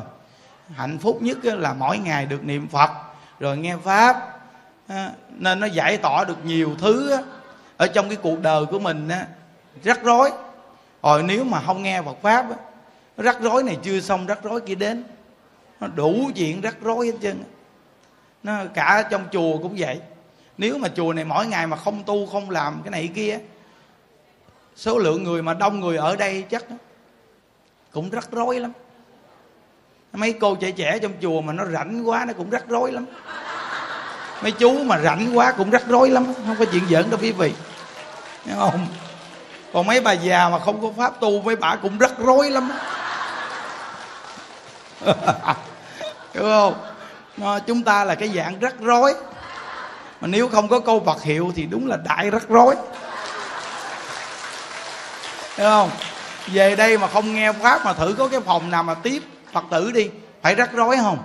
Hạnh phúc nhất là mỗi ngày được niệm Phật rồi nghe pháp ờ, nên nó giải tỏa được nhiều thứ ở trong cái cuộc đời của mình rắc rối. Rồi nếu mà không nghe Phật pháp rắc rối này chưa xong rắc rối kia đến nó đủ chuyện rắc rối hết trơn nó cả trong chùa cũng vậy. Nếu mà chùa này mỗi ngày mà không tu, không làm cái này kia, số lượng người mà đông người ở đây chắc cũng rắc rối lắm. Mấy cô trẻ trẻ trong chùa mà nó rảnh quá, nó cũng rắc rối lắm. Mấy chú mà rảnh quá cũng rắc rối lắm. Không có chuyện giỡn đâu quý vị. Thấy không? Còn mấy bà già mà không có pháp tu, mấy bà cũng rắc rối lắm. hiểu không? Nó, chúng ta là cái dạng rắc rối. Mà nếu không có câu vật hiệu thì đúng là đại rắc rối. Hiểu không? Về đây mà không nghe pháp mà thử có cái phòng nào mà tiếp phật tử đi phải rắc rối không?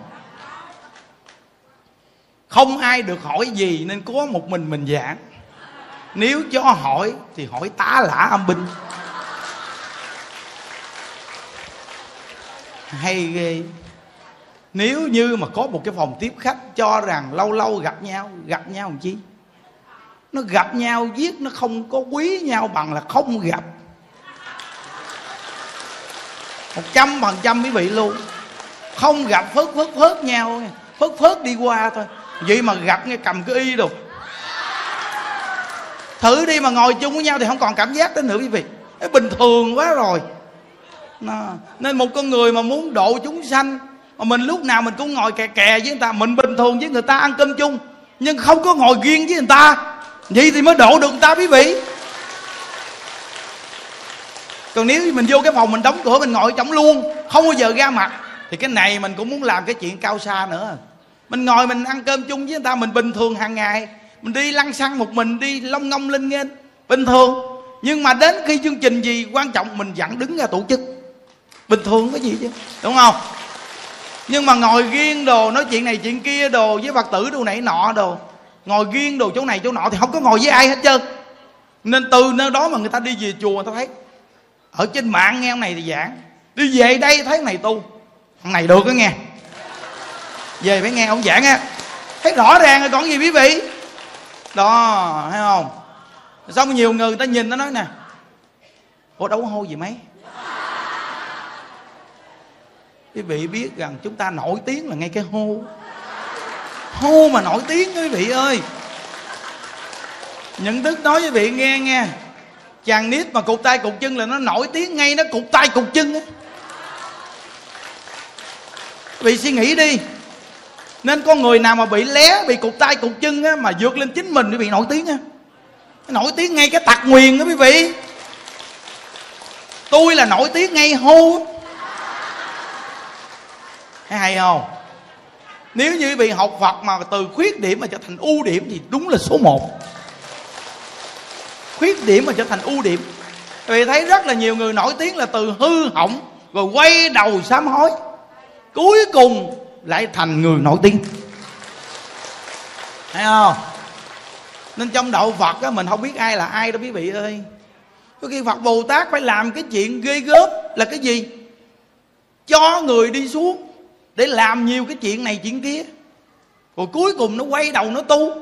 Không ai được hỏi gì nên có một mình mình giảng. Nếu cho hỏi thì hỏi tá lả âm binh. Hay ghê nếu như mà có một cái phòng tiếp khách cho rằng lâu lâu gặp nhau gặp nhau làm chi? Nó gặp nhau giết, nó không có quý nhau bằng là không gặp. Một trăm phần trăm quý vị luôn. Không gặp, phớt phớt phớt nhau, phớt phớt đi qua thôi. Vậy mà gặp nghe cầm cái y đồ. Thử đi mà ngồi chung với nhau thì không còn cảm giác đến nữa, quý vị. Bình thường quá rồi. Nên một con người mà muốn độ chúng sanh mà mình lúc nào mình cũng ngồi kè kè với người ta. Mình bình thường với người ta ăn cơm chung, nhưng không có ngồi riêng với người ta. Vậy thì mới độ được người ta, quý vị. Còn nếu mình vô cái phòng mình đóng cửa, mình ngồi trong luôn, không bao giờ ra mặt, thì cái này mình cũng muốn làm cái chuyện cao xa nữa. Mình ngồi mình ăn cơm chung với người ta, mình bình thường hàng ngày. Mình đi lăn xăng một mình, đi long ngông lên nghênh, bình thường. Nhưng mà đến khi chương trình gì quan trọng, mình vẫn đứng ra tổ chức. Bình thường cái gì chứ, đúng không? Nhưng mà ngồi riêng đồ, nói chuyện này chuyện kia đồ, với phật tử đồ này nọ đồ. Ngồi riêng đồ chỗ này chỗ nọ thì không có ngồi với ai hết trơn. Nên từ nơi đó mà người ta đi về chùa người ta thấy, ở trên mạng nghe ông này thì giảng, đi về đây thấy ông này tu. Ông này được đó nghe. Về phải nghe ông giảng á. Thấy rõ ràng rồi còn gì quý vị? Đó, thấy không? Xong nhiều người ta nhìn nó nói nè, ủa, đâu có hô gì mấy? Quý vị biết rằng chúng ta nổi tiếng là ngay cái hô. Hô mà nổi tiếng quý vị ơi. Nhận thức nói với vị nghe nghe. Chàng nít mà cụt tay cụt chân là nó nổi tiếng ngay nó cụt tay cụt chân á. Vị suy nghĩ đi. Nên con người nào mà bị lé, bị cụt tay cụt chân á, mà vượt lên chính mình thì bị nổi tiếng á. Nổi tiếng ngay cái tặc nguyền đó quý vị. Tôi là nổi tiếng ngay hô hay hay không? Nếu như quý vị học Phật mà từ khuyết điểm mà trở thành ưu điểm thì đúng là số 1 khuyết điểm mà trở thành ưu điểm. Vì thấy rất là nhiều người nổi tiếng là từ hư hỏng rồi quay đầu sám hối. Cuối cùng lại thành người nổi tiếng. Thấy không? Nên trong đạo phật á, mình không biết ai là ai đâu quý vị ơi. Có khi phật bồ tát phải làm cái chuyện ghê gớm là cái gì? Cho người đi xuống để làm nhiều cái chuyện này chuyện kia. Rồi cuối cùng nó quay đầu nó tu.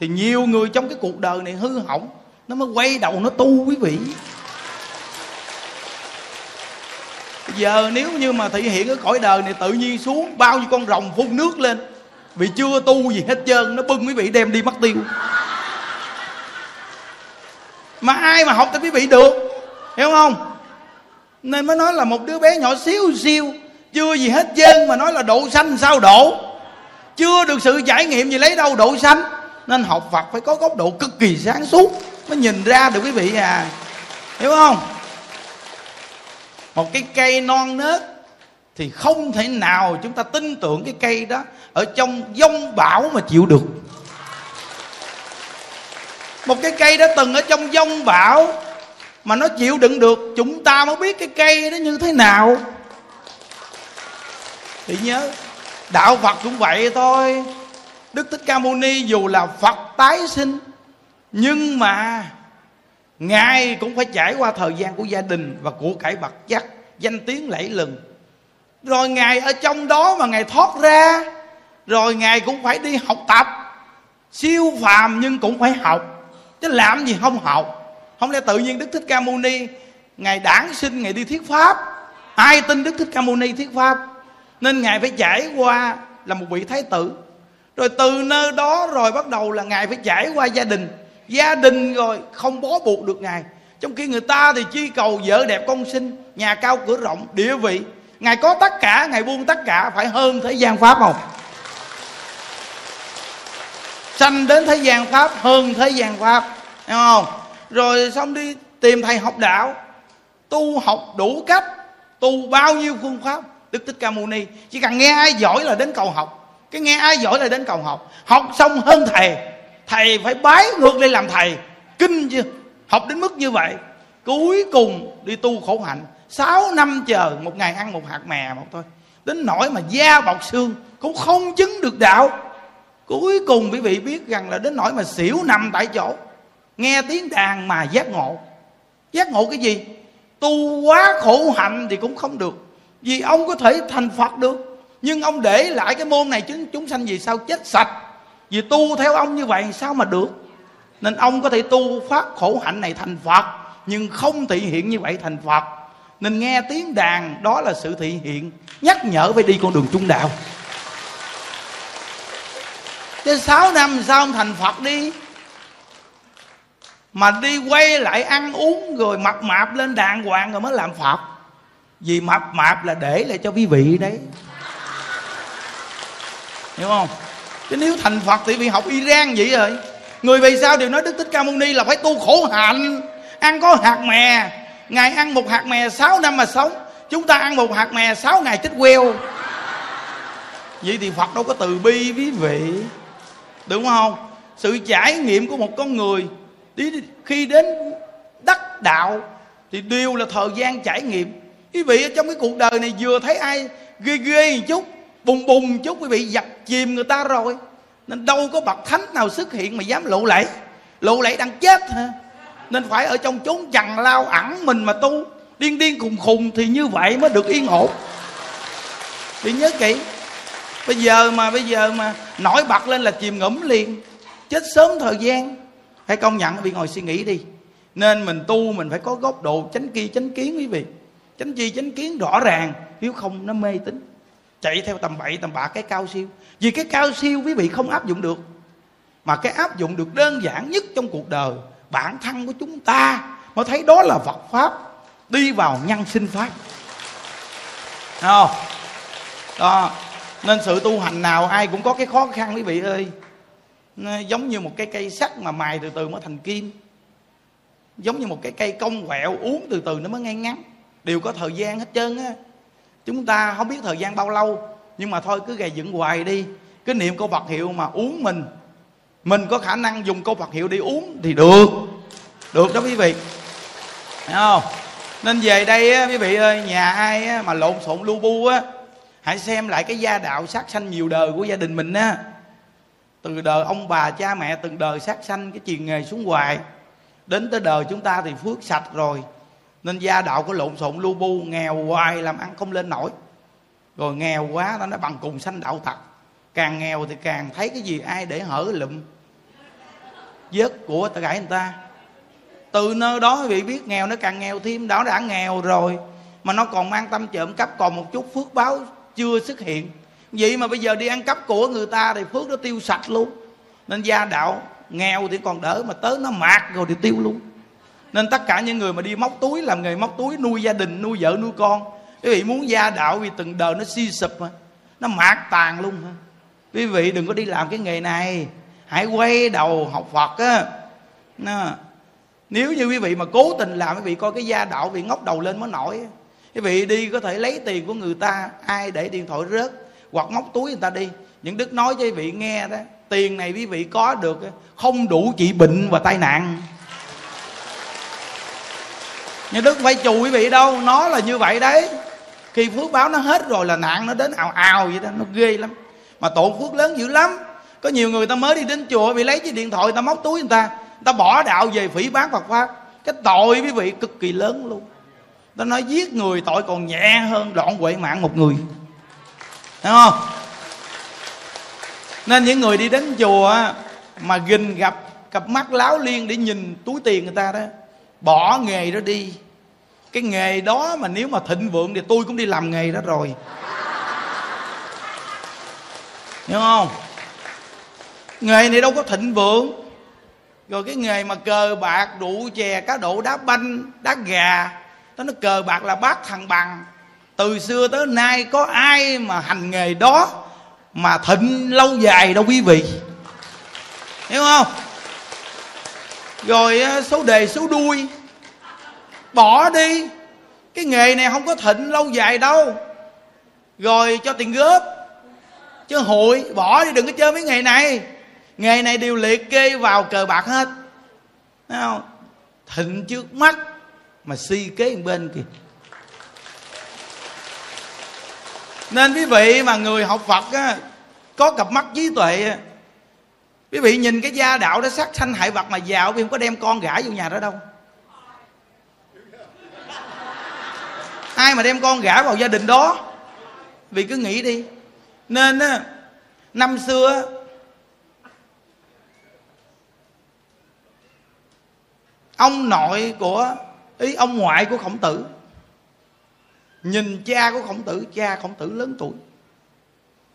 Thì nhiều người trong cái cuộc đời này hư hỏng. Nó mới quay đầu nó tu quý vị. Giờ nếu như mà thị hiện cái cõi đời này tự nhiên xuống, bao nhiêu con rồng phun nước lên. Vì chưa tu gì hết trơn, nó bưng quý vị đem đi mất tiêu. Mà ai mà học tới quý vị được? Hiểu không? Nên mới nói là một đứa bé nhỏ xíu xíu chưa gì hết dân mà nói là độ sanh sao độ. Chưa được sự trải nghiệm gì lấy đâu, độ sanh. Nên học Phật phải có góc độ cực kỳ sáng suốt mới nhìn ra được quý vị à. Hiểu không? Một cái cây non nớt thì không thể nào chúng ta tin tưởng cái cây đó ở trong dông bão mà chịu được. Một cái cây đã từng ở trong dông bão mà nó chịu đựng được, chúng ta mới biết cái cây đó như thế nào thì nhớ, đạo phật cũng vậy thôi. Đức thích ca mâu ni dù là phật tái sinh, nhưng mà ngài cũng phải trải qua thời gian của gia đình và của cải bậc chắc danh tiếng lẫy lừng. Rồi ngài ở trong đó mà ngài thoát ra, rồi ngài cũng phải đi học tập. Siêu phàm nhưng cũng phải học, chứ làm gì không học. Không lẽ tự nhiên đức thích ca mâu ni, ngài đản sinh, ngài đi thuyết pháp? Ai tin đức thích ca mâu ni thuyết pháp? Nên ngài phải trải qua là một vị thái tử. Rồi từ nơi đó rồi bắt đầu là ngài phải trải qua gia đình. Gia đình rồi không bó buộc được ngài. Trong khi người ta thì chi cầu vợ đẹp con sinh nhà cao cửa rộng, địa vị. Ngài có tất cả, ngài buông tất cả, phải hơn thế gian pháp không? Sanh đến thế gian pháp, hơn thế gian pháp. Hiểu không? Rồi xong đi tìm thầy học đạo, tu học đủ cách, tu bao nhiêu phương pháp đức thích ca mâu ni. Chỉ cần nghe ai giỏi là đến cầu học. Cái nghe ai giỏi là đến cầu học. Học xong hơn thầy thầy phải bái ngược lên làm thầy. Kinh chưa? Học đến mức như vậy. Cuối cùng đi tu khổ hạnh. 6 năm chờ, một ngày ăn một hạt mè một thôi. Đến nỗi mà da bọc xương, cũng không chứng được đạo. Cuối cùng quý vị biết rằng là đến nỗi mà xỉu nằm tại chỗ. Nghe tiếng đàn mà giác ngộ. Giác ngộ cái gì? Tu quá khổ hạnh thì cũng không được vì ông có thể thành phật được. Nhưng ông để lại cái môn này chúng chúng sanh vì sao chết sạch? Vì tu theo ông như vậy sao mà được? Nên ông có thể tu phát khổ hạnh này thành phật, nhưng không thị hiện như vậy thành phật. Nên nghe tiếng đàn, đó là sự thị hiện. Nhắc nhở phải đi con đường trung đạo. Chứ sáu năm sao ông thành phật đi, mà đi quay lại ăn uống rồi mập mạp lên đàng hoàng rồi mới làm phật vì mập mạp là để lại cho quý vị đấy. Hiểu không? Chứ nếu thành phật thì vì học iran vậy rồi. Người vì sao đều nói đức thích ca mâu ni là phải tu khổ hạnh, ăn có hạt mè. Ngày ăn một hạt mè 6 năm mà sống, chúng ta ăn một hạt mè 6 ngày chết queo. Vậy thì phật đâu có từ bi quý vị. Đúng không? Sự trải nghiệm của một con người khi đến đắc đạo thì đều là thời gian trải nghiệm quý vị ở trong cái cuộc đời này vừa thấy ai ghê ghê một chút, bùng bùng một chút, quý vị giặt chìm người ta rồi. Nên đâu có bậc thánh nào xuất hiện mà dám lộ lẫy. Lộ lẫy đang chết hả? Nên phải ở trong chốn chằn lao ẩn mình mà tu. Điên điên khùng khùng thì như vậy mới được yên ổn. Thì nhớ kỹ. Bây giờ mà, bây giờ mà nổi bật lên là chìm ngẫm liền. Chết sớm thời gian. Phải công nhận bị ngồi suy nghĩ đi. Nên mình tu mình phải có góc độ chánh kia, chánh kiến, quý vị chánh chi chánh kiến rõ ràng, nếu không nó mê tín. Chạy theo tầm bậy, tầm bạ cái cao siêu. Vì cái cao siêu quý vị không áp dụng được. Mà cái áp dụng được đơn giản nhất trong cuộc đời, bản thân của chúng ta, mới thấy đó là Phật pháp đi vào nhân sinh pháp. Thấy không? Đó. Nên sự tu hành nào ai cũng có cái khó khăn, quý vị ơi. Nó giống như một cái cây sắt mà mài từ từ mới thành kim. Giống như một cái cây cong quẹo uống từ từ nó mới ngay ngắn đều có thời gian hết trơn á. Chúng ta không biết thời gian bao lâu nhưng mà thôi cứ gầy dựng hoài đi. Cái niệm câu Phật hiệu mà uống mình mình có khả năng dùng câu Phật hiệu đi uống thì được. Được đó quý vị. Thấy không? Nên về đây á, quý vị ơi nhà ai á, mà lộn xộn lu bu á hãy xem lại cái gia đạo sát sanh nhiều đời của gia đình mình á. Từ đời ông bà cha mẹ từng đời sát sanh cái truyền nghề xuống hoài. Đến tới đời chúng ta thì phước sạch rồi nên gia đạo có lộn xộn, lu bu, nghèo hoài làm ăn không lên nổi. Rồi nghèo quá, nó nói bằng cùng sanh đạo tặc càng nghèo thì càng thấy cái gì ai để hở lụm. Vớt của ta cả người ta. Từ nơi đó quý vị biết nghèo, nó càng nghèo thêm, đó đã nghèo rồi. Mà nó còn mang tâm trộm cắp còn một chút phước báo chưa xuất hiện. Vậy mà bây giờ đi ăn cắp của người ta thì phước nó tiêu sạch luôn. Nên gia đạo nghèo thì còn đỡ, mà tới nó mạt rồi thì tiêu luôn nên tất cả những người mà đi móc túi, làm nghề móc túi, nuôi gia đình, nuôi vợ, nuôi con, quý vị muốn gia đạo vì từng đời nó suy sụp mà, nó mạc tàn luôn hả? Quý vị đừng có đi làm cái nghề này, hãy quay đầu học phật á. Nếu như quý vị mà cố tình làm, quý vị coi cái gia đạo bị ngóc đầu lên mới nổi quý vị đi có thể lấy tiền của người ta, ai để điện thoại rớt, hoặc móc túi người ta đi. Những đức nói cho quý vị nghe đó, tiền này quý vị có được không đủ trị bệnh và tai nạn nhưng đức phải chù quý vị đâu, nó là như vậy đấy. Khi phước báo nó hết rồi là nạn nó đến ào ào vậy đó, nó ghê lắm. Mà tổn phước lớn dữ lắm. Có nhiều người ta mới đi đến chùa bị lấy chiếc điện thoại người ta móc túi người ta người ta bỏ đạo về phỉ bán phật pháp. Cái tội quý vị cực kỳ lớn luôn. Ta nói giết người tội còn nhẹ hơn đoạn quệ mạng một người. Thấy không? Nên những người đi đến chùa mà gình gặp, cặp mắt láo liên để nhìn túi tiền người ta đó bỏ nghề đó đi. Cái nghề đó mà nếu mà thịnh vượng thì tôi cũng đi làm nghề đó rồi. Hiểu không? Nghề này đâu có thịnh vượng. Rồi cái nghề mà cờ bạc đủ chè, cá độ, đá banh, đá gà, đó nó cờ bạc là bác thằng bằng. Từ xưa tới nay có ai mà hành nghề đó mà thịnh lâu dài đâu quý vị. Hiểu không? Rồi à, số đề số đuôi. Bỏ đi. Cái nghề này không có thịnh lâu dài đâu. Rồi cho tiền góp. Chứ hội bỏ đi đừng có chơi mấy nghề này. Nghề này đều liệt kê vào cờ bạc hết. Thấy không? Thịnh trước mắt mà si kế bên kìa. Nên quý vị mà người học phật á, có cặp mắt trí tuệ quý vị nhìn cái gia đạo đó sát sanh hại vật mà giàu, quý vị không có đem con gả vô nhà đó đâu. Ai mà đem con gả vào gia đình đó? Vì cứ nghĩ đi. Nên á, năm xưa ông nội của, ý, ông ngoại của khổng tử, nhìn cha của khổng tử, cha khổng tử lớn tuổi.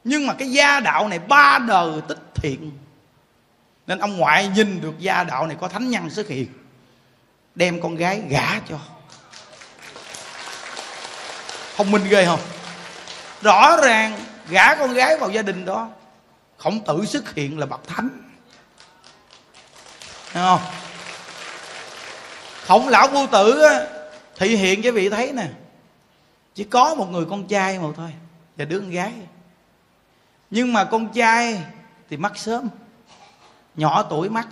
Nhưng mà cái gia đạo này ba đời tích thiện nên ông ngoại nhìn được gia đạo này có thánh nhân xuất hiện đem con gái gả cho. Thông minh ghê không? Rõ ràng gả con gái vào gia đình đó khổng tử xuất hiện là bậc thánh. Thấy không? Khổng lão vô tử á, thị hiện cho vị thấy nè chỉ có một người con trai mà thôi và đứa con gái. Nhưng mà con trai thì mất sớm nhỏ tuổi mắt.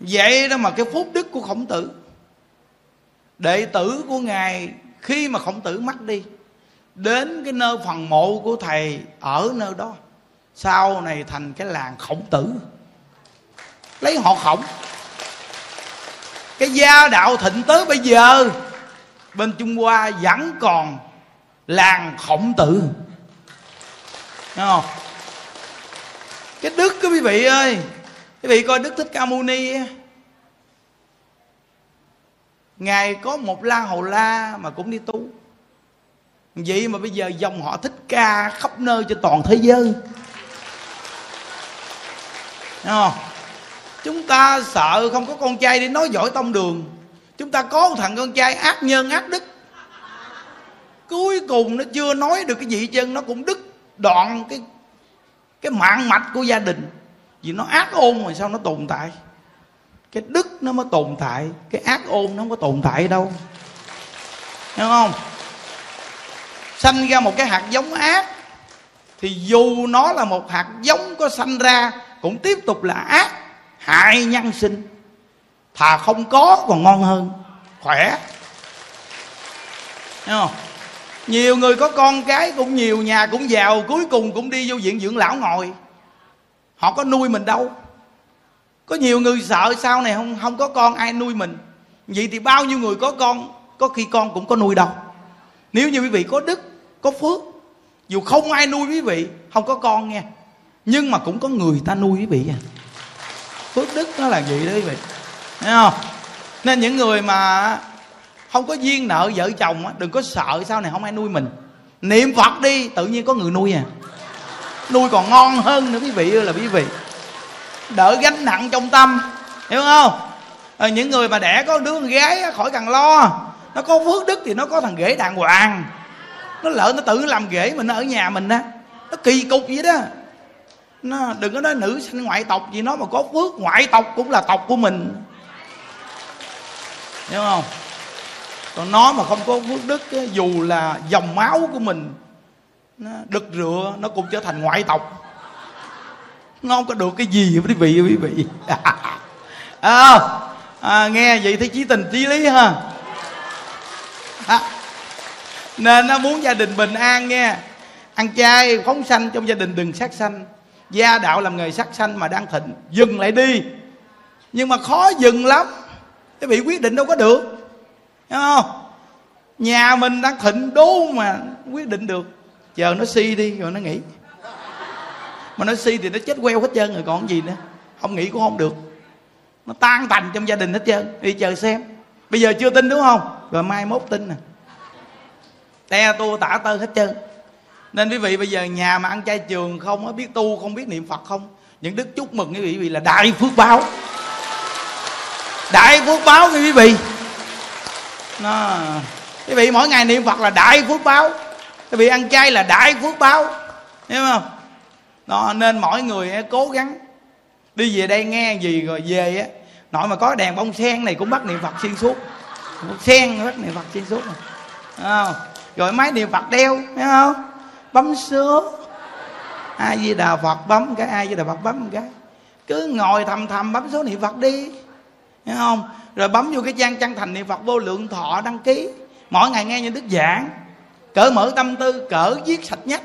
Vậy đó mà cái phúc đức của khổng tử. Đệ tử của ngài khi mà khổng tử mất đi, đến cái nơi phần mộ của thầy ở nơi đó, sau này thành cái làng khổng tử. Lấy họ khổng. Cái gia đạo thịnh tới bây giờ, bên trung hoa vẫn còn làng khổng tử. Đúng không? Cái đức của quý vị ơi. Quý vị coi đức thích ca mâu ni ngài có một la hầu la mà cũng đi tu. Vậy mà bây giờ dòng họ thích ca khắp nơi trên toàn thế giới. Thấy không? Chúng ta sợ không có con trai để nói giỏi tông đường. Chúng ta có một thằng con trai ác nhân, ác đức. Cuối cùng nó chưa nói được cái gì chân nó cũng đứt đoạn cái cái mạng mạch của gia đình, vì nó ác ôn mà sao nó tồn tại? Cái đức nó mới tồn tại, cái ác ôn nó không có tồn tại đâu. Hiểu không? Sanh ra một cái hạt giống ác, thì dù nó là một hạt giống có sanh ra, cũng tiếp tục là ác, hại nhân sinh. Thà không có còn ngon hơn, khỏe. Hiểu không? Nhiều người có con cái, cũng nhiều nhà cũng giàu, cuối cùng cũng đi vô viện dưỡng lão ngồi. Họ có nuôi mình đâu. Có nhiều người sợ sau này, không không có con, ai nuôi mình? Vậy thì bao nhiêu người có con, có khi con cũng có nuôi đâu. Nếu như quý vị có đức, có phước, dù không ai nuôi quý vị, không có con nghe nhưng mà cũng có người ta nuôi quý vị à. Phước đức nó là gì đó quý vị. Thấy không? Nên những người mà không có duyên nợ vợ chồng đừng có sợ sau này không ai nuôi mình. Niệm phật đi tự nhiên có người nuôi à. Nuôi còn ngon hơn nữa quý vị ơi là quý vị. Đỡ gánh nặng trong tâm hiểu không? À, những người mà đẻ có đứa con gái khỏi cần lo. Nó có phước đức thì nó có thằng ghế đàng hoàng. Nó lỡ nó tự làm ghế mình ở nhà mình á nó kỳ cục vậy đó. Nó đừng có nói nữ sinh ngoại tộc gì nó mà có phước ngoại tộc cũng là tộc của mình. Hiểu không? Còn nó mà không có phước đức dù là dòng máu của mình nó đực rửa nó cũng trở thành ngoại tộc. Nó không có được cái gì quý vị quý vị. À, à, nghe vậy thấy chí tình chí lý ha. À, nên nó muốn gia đình bình an nghe. Ăn chay phóng sanh trong gia đình đừng sát sanh. Gia đạo làm nghề sát sanh mà đang thịnh dừng lại đi. Nhưng mà khó dừng lắm. Cái vị quyết định đâu có được hiểu không? Nhà mình đang thịnh đố mà quyết định được. Chờ nó si đi rồi nó nghỉ. Mà nó si thì nó chết queo hết trơn rồi còn gì nữa. Không nghĩ cũng không được. Nó tan tành trong gia đình hết trơn. Đi chờ xem. Bây giờ chưa tin đúng không? Rồi mai mốt tin nè. Te tu tả tơ hết trơn. Nên quý vị bây giờ nhà mà ăn chay trường không á, biết tu không biết niệm phật không? Những đức chúc mừng quý vị vì là đại phước báo. Đại phước báo quý vị nó quý vị mỗi ngày niệm phật là đại phước báo. Quý vị ăn chay là đại phước báo. Hiểu không? Đó, nên mỗi người eh, cố gắng đi về đây nghe gì rồi về eh, á nội mà có đèn bông sen này cũng bắt niệm phật xuyên suốt. Sen bắt niệm phật xuyên suốt không? rồi máy niệm phật đeo thấy không? Bấm số. Ai di đà phật bấm cái, ai di đà phật bấm cái. Cứ ngồi thầm thầm bấm số niệm phật đi. Thấy không? Rồi bấm vô cái trang chân thành niệm phật vô lượng thọ đăng ký. Mỗi ngày nghe như đức giảng. Cỡ mở tâm tư cỡ viết sạch nhất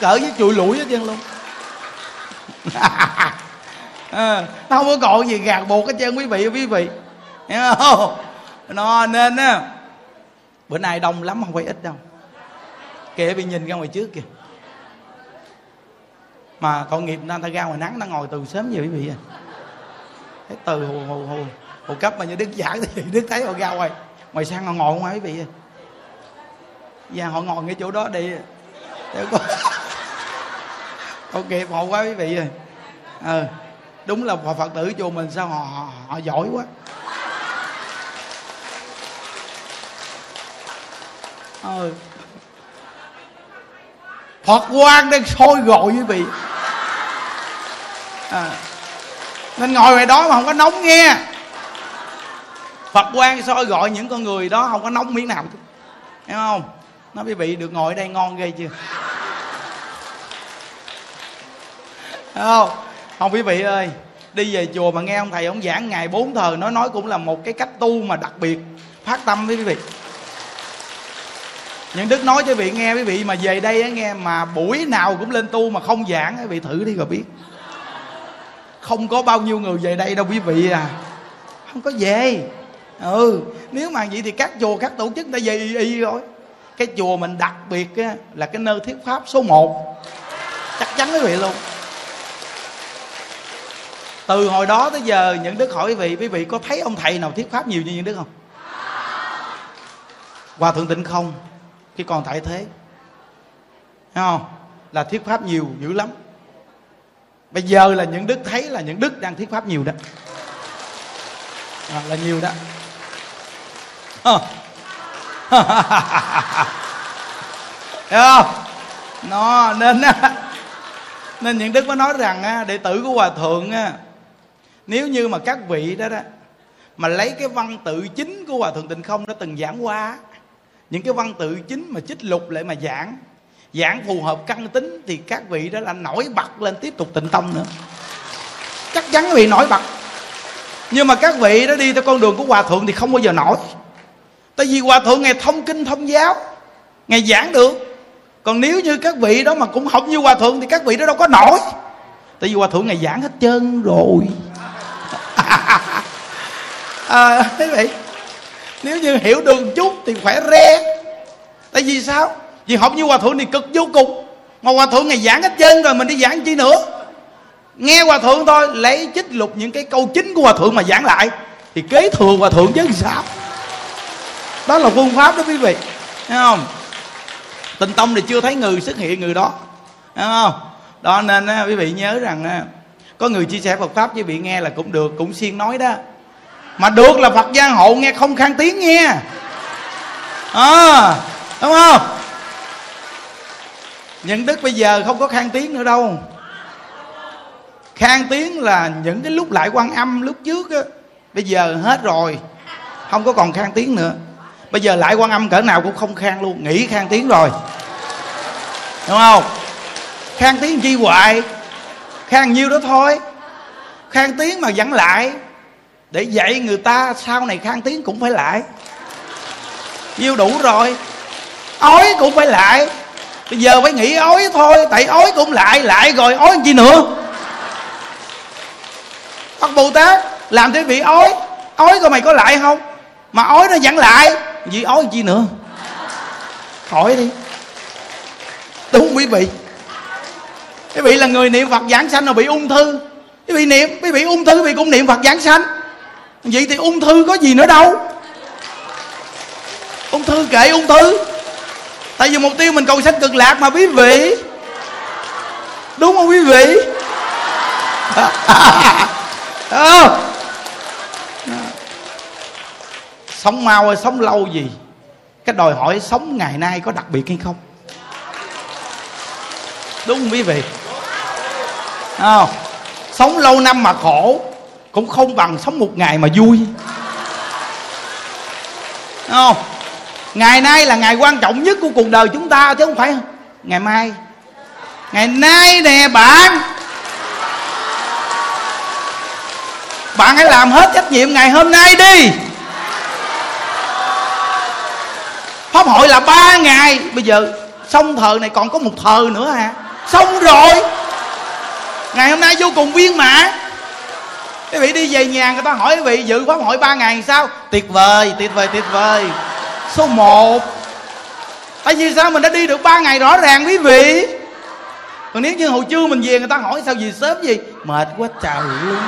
cỡ với chùi lũi hết trơn luôn. À, nó không có còn gì gạt buộc hết trơn quý vị quý vị. Hiểu không? Nó nên á bữa nay đông lắm không phải ít đâu. Kìa bị nhìn ra ngoài trước kìa. Mà tội nghiệp người ta ra ngoài nắng nó ngồi từ sớm vậy quý vị à thấy từ hồ hồ hồ hồ cấp mà như đức giảng thì đức thấy họ ra ngoài. Ngoài sang họ ngồi ngoài quý vị. Và họ ngồi ngay chỗ đó đi. Để có ok họ quá quý vị ơi. Ờ à, đúng là phật tử chùa mình sao họ, họ họ giỏi quá. Ừ. phật quan đang sôi gọi quý vị. À nên ngồi ngoài đó mà không có nóng nghe. Phật quan soi gọi những con người đó không có nóng miếng nào. Hiểu không? Nó quý vị được ngồi ở đây ngon ghê chưa? Không? Không, quý vị ơi, đi về chùa mà nghe ông thầy ông giảng ngày bốn thờ, nó nói cũng là một cái cách tu mà đặc biệt, phát tâm với quý vị. Những đức nói cho quý vị nghe, quý vị mà về đây nghe, mà buổi nào cũng lên tu mà không giảng quý vị thử đi rồi biết không có bao nhiêu người về đây đâu quý vị à. Không có về. Ừ nếu mà vậy thì các chùa các tổ chức đã về y, y rồi. Cái chùa mình đặc biệt á, là cái nơi thuyết pháp số 1 chắc chắn quý vị luôn. Từ hồi đó tới giờ những đức hỏi quý vị quý vị có thấy ông thầy nào thuyết pháp nhiều như những đức không? Hòa thượng tịnh không khi còn tại thế. Thấy không? Là thuyết pháp nhiều dữ lắm bây giờ là những đức thấy là những đức đang thuyết pháp nhiều đó. À, là nhiều đó. À. Thấy không? Nó nên nên những đức mới nói rằng đệ tử của hòa thượng nếu như mà các vị đó đó mà lấy cái văn tự chính của hòa thượng tịnh không đã từng giảng qua những cái văn tự chính mà chích lục lại mà giảng giảng phù hợp căn tính thì các vị đó là nổi bật lên tiếp tục tịnh tâm nữa. Chắc chắn các vị nổi bật. Nhưng mà các vị đó đi theo con đường của hòa thượng thì không bao giờ nổi. Tại vì hòa thượng ngày thông kinh thông giáo ngày giảng được. Còn nếu như các vị đó mà cũng học như hòa thượng thì các vị đó đâu có nổi. Tại vì hòa thượng ngày giảng hết trơn rồi. À, thế vậy. Nếu như hiểu đường chút thì khỏe re tại vì sao? Vì học như hòa thượng thì cực vô cùng. Mà hòa thượng ngày giảng hết trơn rồi mình đi giảng chi nữa? Nghe hòa thượng thôi lấy chích lục những cái câu chính của hòa thượng mà giảng lại thì kế thừa hòa thượng chứ sao? Đó là phương pháp đó quý vị thấy không? Tình tông thì chưa thấy người xuất hiện người đó thấy không? Đó nên quý vị nhớ rằng có người chia sẻ Phật pháp với vị nghe là cũng được cũng xuyên nói đó. Mà được là Phật gia hộ nghe không khang tiếng nghe à, ờ, đúng không? Nhận đức bây giờ không có khang tiếng nữa đâu. Khang tiếng là những cái lúc lại quan âm lúc trước á, bây giờ hết rồi, không có còn khang tiếng nữa. Bây giờ lại quan âm cỡ nào cũng không khang luôn nghỉ khang tiếng rồi. Đúng không? Khang tiếng chi hoài khang nhiêu đó thôi. Khang tiếng mà vẫn lại, để dạy người ta sau này khang tiếng cũng phải lại. Nhiêu đủ rồi, ói cũng phải lại bây giờ phải nghĩ ói thôi, tại ói cũng lại lại rồi, ói chi nữa? Phật Bồ Tát, làm thế vị ói ói coi mày có lại không? Mà ói nó vẫn lại, vì ói chi nữa? Khỏi đi. Đúng quý vị. Quý vị là người niệm phật giảng sanh rồi bị ung thư. Quý vị niệm, quý vị ung thư, quý vị cũng niệm phật giảng sanh. Vậy thì ung thư có gì nữa đâu? Ung thư kệ ung thư tại vì mục tiêu mình cầu sanh cực lạc mà quý vị. Đúng không quý vị? À. sống mau hay sống lâu gì? Cái đòi hỏi sống ngày nay có đặc biệt hay không? Đúng không quý vị? À, sống lâu năm mà khổ cũng không bằng sống một ngày mà vui. Không? Ngày nay là ngày quan trọng nhất của cuộc đời chúng ta chứ không phải ngày mai. Ngày nay nè, bạn. Bạn hãy làm hết trách nhiệm ngày hôm nay đi. Pháp hội là ba ngày. Bây giờ, xong thờ này còn có một thờ nữa hả? Xong rồi. Ngày hôm nay vô cùng viên mãn. Quý vị đi về nhà người ta hỏi quý vị, dự pháp hội ba ngày sao? Tuyệt vời tuyệt vời tuyệt vời số 1 tại vì sao mình đã đi được ba ngày rõ ràng quý vị? Còn nếu như hồi trưa mình về người ta hỏi sao gì sớm gì mệt quá trời luôn.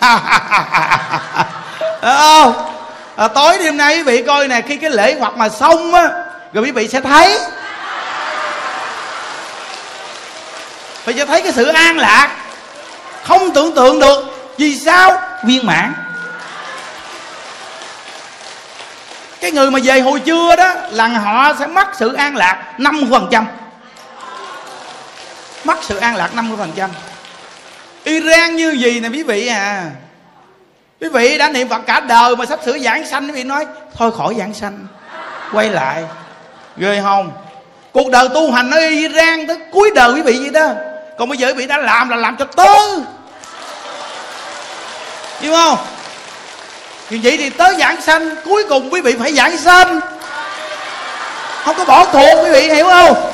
Không à, ờ, ờ, tối đêm nay quý vị coi nè khi cái lễ hoặc mà xong á rồi quý vị sẽ thấy. Phải cho thấy cái sự an lạc. Không tưởng tượng được. Vì sao? Viên mãn. Cái người mà về hồi trưa đó là họ sẽ mất sự an lạc 50% mất sự an lạc 50% Iran như gì nè quý vị à? Quý vị đã niệm phật cả đời mà sắp sửa giảng sanh, quý vị nói, thôi khỏi giảng sanh, quay lại. Ghê không? Cuộc đời tu hành ở Iran tới cuối đời quý vị vậy đó. Còn bây giờ quý vị đã làm là làm cho tư. Hiểu không? Thì vậy thì tới giảng sanh, cuối cùng quý vị phải giảng sanh. Không có bỏ cuộc quý vị hiểu không?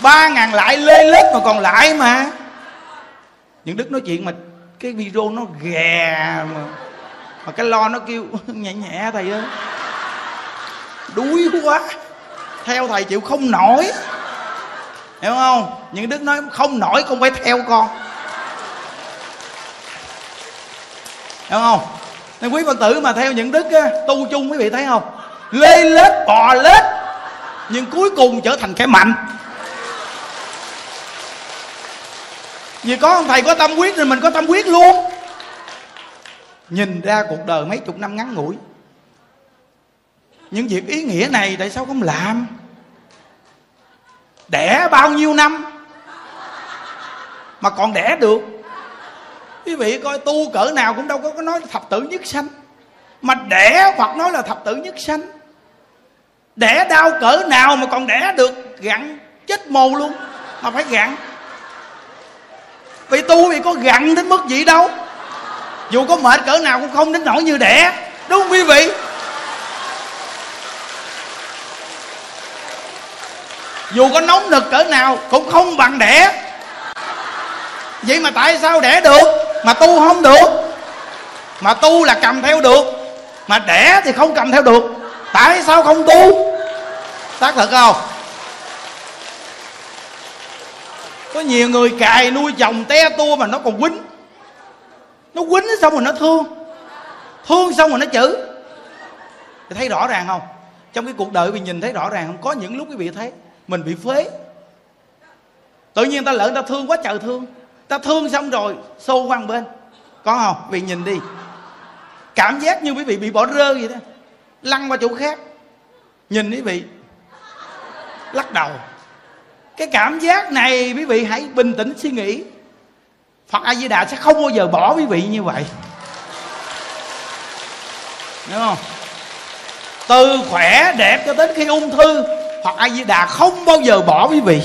Ba ngàn lại lê lết mà còn lại mà. Những đức nói chuyện mà cái video nó ghè mà mà cái lo nó kêu nhẹ nhẹ thầy ơi. Đuối quá. Theo thầy chịu không nổi. Hiểu không? Những đức nói không nổi con phải theo con. Hiểu không? Nên quý phật tử mà theo những đức á, tu chung quý vị thấy không? Lê lết bò lết nhưng cuối cùng trở thành kẻ mạnh. Vì có ông thầy có tâm quyết thì mình có tâm quyết luôn. Nhìn ra cuộc đời mấy chục năm ngắn ngủi. Những việc ý nghĩa này tại sao không làm? Đẻ bao nhiêu năm? Mà còn đẻ được quý vị coi tu cỡ nào cũng đâu có nói thập tử nhất sanh. Mà đẻ phật nói là thập tử nhất sanh. Đẻ đau cỡ nào mà còn đẻ được gặn chết mồ luôn. Mà phải gặn. Vì tu thì có gặn đến mức gì đâu. Dù có mệt cỡ nào cũng không đến nỗi như đẻ. Đúng không quý vị? Dù có nóng nực cỡ nào cũng không bằng đẻ. Vậy mà tại sao đẻ được? Mà tu không được. Mà tu là cầm theo được. Mà đẻ thì không cầm theo được. Tại sao không tu? Xác thật không? Có nhiều người cài nuôi chồng te tua mà nó còn quýnh. Nó quýnh xong rồi nó thương. Thương xong rồi nó chửi. Thì thấy rõ ràng không? Trong cái cuộc đời mình nhìn thấy rõ ràng không? Có những lúc quý vị thấy mình bị phế. Tự nhiên ta lỡ ta thương quá trời thương ta thương xong rồi xô qua bên. Có không? Vì nhìn đi. Cảm giác như quý vị bị bỏ rơi vậy đó. Lăn qua chỗ khác. Nhìn quý vị. Lắc đầu. Cái cảm giác này quý vị hãy bình tĩnh suy nghĩ. Phật a di đà sẽ không bao giờ bỏ quý vị như vậy. Đúng không? Từ khỏe đẹp cho đến khi ung thư, phật a di đà không bao giờ bỏ quý vị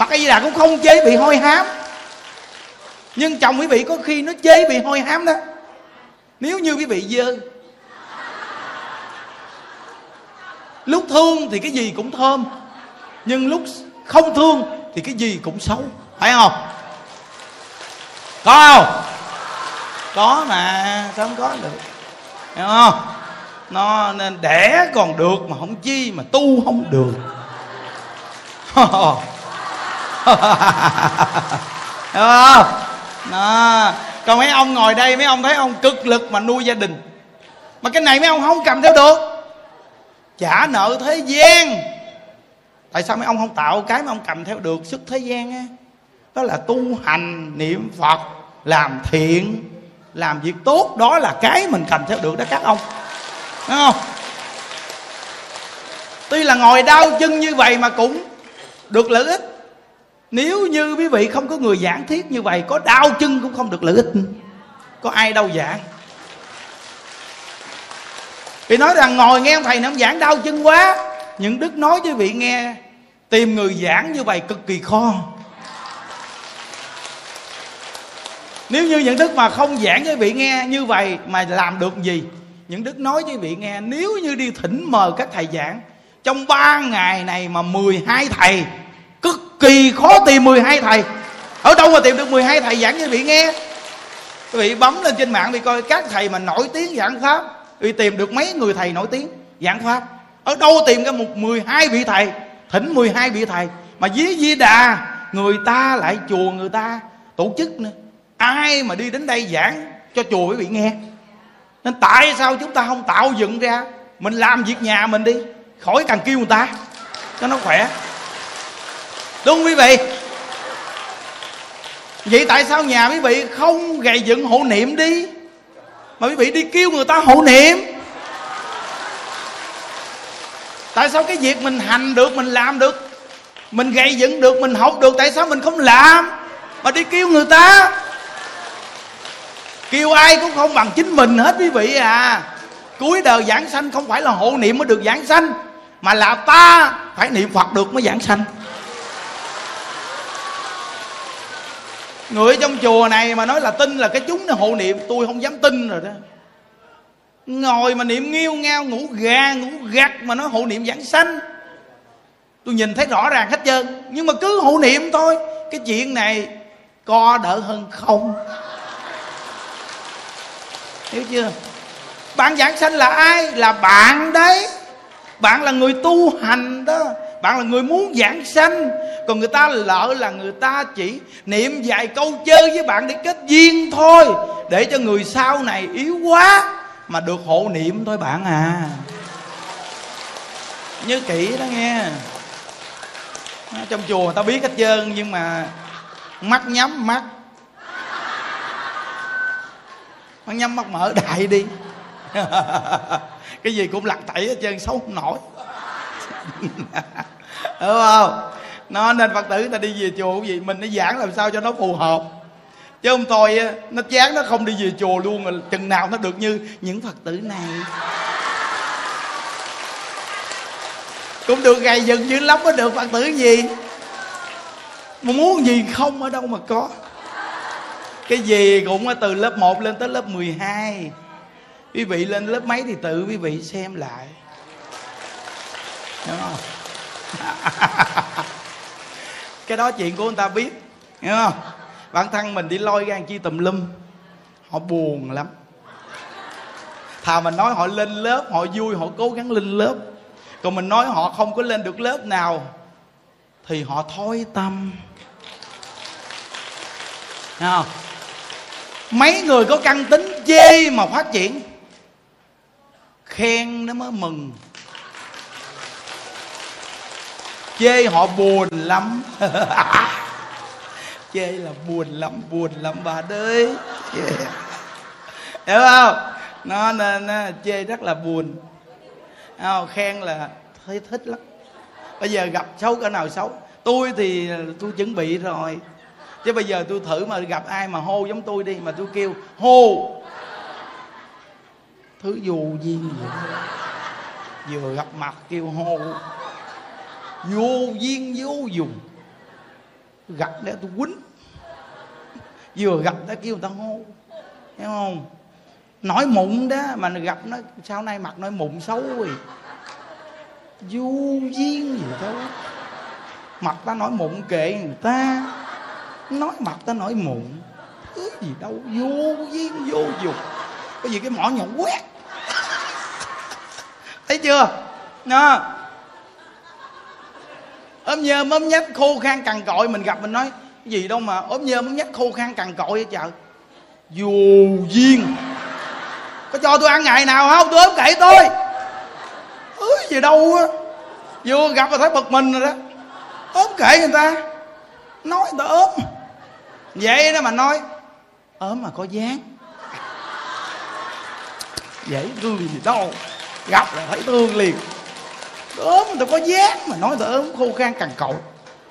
phật a di đà cũng không chế bị hôi hám. Nhưng chồng quý vị có khi nó chế bị hôi hám đó. Nếu như quý vị dơ, lúc thương thì cái gì cũng thơm, nhưng lúc không thương thì cái gì cũng xấu. Phải không? Có không? Có mà sao không có được. Hiểu không? Nó nên đẻ còn được mà không chi mà tu không được. hiểu không? Đó. còn mấy ông ngồi đây, mấy ông thấy ông cực lực mà nuôi gia đình. Mà cái này mấy ông không cầm theo được. Trả nợ thế gian. Tại sao mấy ông không tạo cái mà ông cầm theo được sức thế gian á? Đó là tu hành niệm phật, làm thiện, làm việc tốt. Đó là cái mình cầm theo được đó các ông. Đúng không? Tuy là ngồi đau chân như vậy mà cũng được lợi ích nếu như quý vị không có người giảng thiết như vậy, có đau chân cũng không được lợi ích. Có ai đâu giảng dạ? vì nói rằng ngồi nghe ông thầy này ông giảng đau chân quá. Những đức nói với vị nghe, tìm người giảng như vậy cực kỳ khó. Nếu như những đức mà không giảng với vị nghe như vậy mà làm được gì? Những đức nói với vị nghe, nếu như đi thỉnh mời các thầy giảng, trong ba ngày này mà 12 thầy cực kỳ khó tìm 12 thầy. Ở đâu mà tìm được 12 thầy giảng cho quý vị nghe? Quý vị bấm lên trên mạng đi coi các thầy mà nổi tiếng giảng pháp, vị tìm được mấy người thầy nổi tiếng giảng pháp. Ở đâu tìm ra một 12 vị thầy, thỉnh 12 vị thầy, mà dí di đà, người ta lại chùa người ta, tổ chức nữa. Ai mà đi đến đây giảng cho chùa quý vị nghe? Nên tại sao chúng ta không tạo dựng ra? Mình làm việc nhà mình đi, khỏi cần kêu người ta, cho nó khỏe đúng không quý vị. Vậy tại sao nhà quý vị không gầy dựng hộ niệm đi? Mà quý vị đi kêu người ta hộ niệm. Tại sao cái việc mình hành được, mình làm được, mình gây dựng được, mình học được, tại sao mình không làm? Mà đi kêu người ta. Kêu ai cũng không bằng chính mình hết quý vị à. Cuối đời giảng sanh không phải là hộ niệm mới được giảng sanh, mà là ta phải niệm phật được mới giảng sanh. Người trong chùa này mà nói là tin là cái chúng nó hộ niệm, tôi không dám tin rồi đó. Ngồi mà niệm nghiêu ngao, ngủ gà, ngủ gặt mà nói hộ niệm giảng sanh. Tôi nhìn thấy rõ ràng hết trơn. Nhưng mà cứ hộ niệm thôi. Cái chuyện này co đỡ hơn không. Hiểu chưa? Bạn giảng sanh là ai? Là bạn đấy. Bạn là người tu hành đó bạn là người muốn giảng sanh, còn người ta lỡ là người ta chỉ niệm vài câu chơi với bạn để kết duyên thôi, để cho người sau này yếu quá mà được hộ niệm thôi bạn à. Nhớ kỹ đó nghe. Trong chùa người ta biết hết trơn nhưng mà mắt nhắm mắt. Mắt nhắm mắt mở đại đi. Cái gì cũng lặt tẩy hết trơn, xấu không nổi. đúng không? Nó nên phật tử ta đi về chùa cũng gì mình nó giảng làm sao cho nó phù hợp. Chứ không thôi nó chán nó không đi về chùa luôn mà chừng nào nó được như những phật tử này. Cũng được gầy dựng dữ lắm mới được phật tử gì? Mà muốn gì không ở đâu mà có. Cái gì cũng từ lớp 1 lên tới lớp 12 quý vị lên lớp mấy thì tự quý vị xem lại. Đúng không? cái đó chuyện của người ta biết, hiểu không? Bản thân mình đi lôi ra chi tùm lum, họ buồn lắm. Thà mình nói họ lên lớp, họ vui, họ cố gắng lên lớp. Còn mình nói họ không có lên được lớp nào, thì họ thối tâm. Không? Mấy người có căn tính chê mà phát triển? Khen nó mới mừng. Chê, họ buồn lắm. Chê là buồn lắm buồn lắm bà ơi yeah. hiểu không? Nó nên chê rất là buồn. Không? khen là thấy thích lắm. Bây giờ gặp xấu cỡ nào xấu. Tôi thì tôi chuẩn bị rồi. Chứ bây giờ tôi thử mà gặp ai mà hô giống tôi đi mà tôi kêu, hô. Thứ dù gì. Vậy vừa gặp mặt kêu hô vô duyên, vô dùng. Gặp để tôi quýnh. Vừa gặp đã kêu người ta hô. Hiểu không? Nói mụn đó, mà gặp nó, sau này mặt nói mụn xấu rồi. Vô duyên gì đâu. Mặt ta nói mụn kệ người ta. Nói mặt ta nói mụn. Thứ gì đâu. Vô duyên, vô dụng cái gì cái mỏ nhỏ quét. Thấy chưa? Nha ốm nhơm ốm nhách khô khan cằn cội, mình gặp mình nói, cái gì đâu mà, ốm nhơm ốm nhách khô khan cằn cội vậy chợ. vô duyên. Có cho tôi ăn ngày nào không? Tôi ốm kệ tôi. Ứ, gì đâu á. Vừa gặp là thấy bực mình rồi đó. Ốm kệ người ta. Nói người ta ốm. Vậy đó mà nói, ốm mà có dáng. Dễ thương gì đâu. Gặp là thấy thương liền ốm người có dáng mà nói tao ốm, khô khan cằn cậu.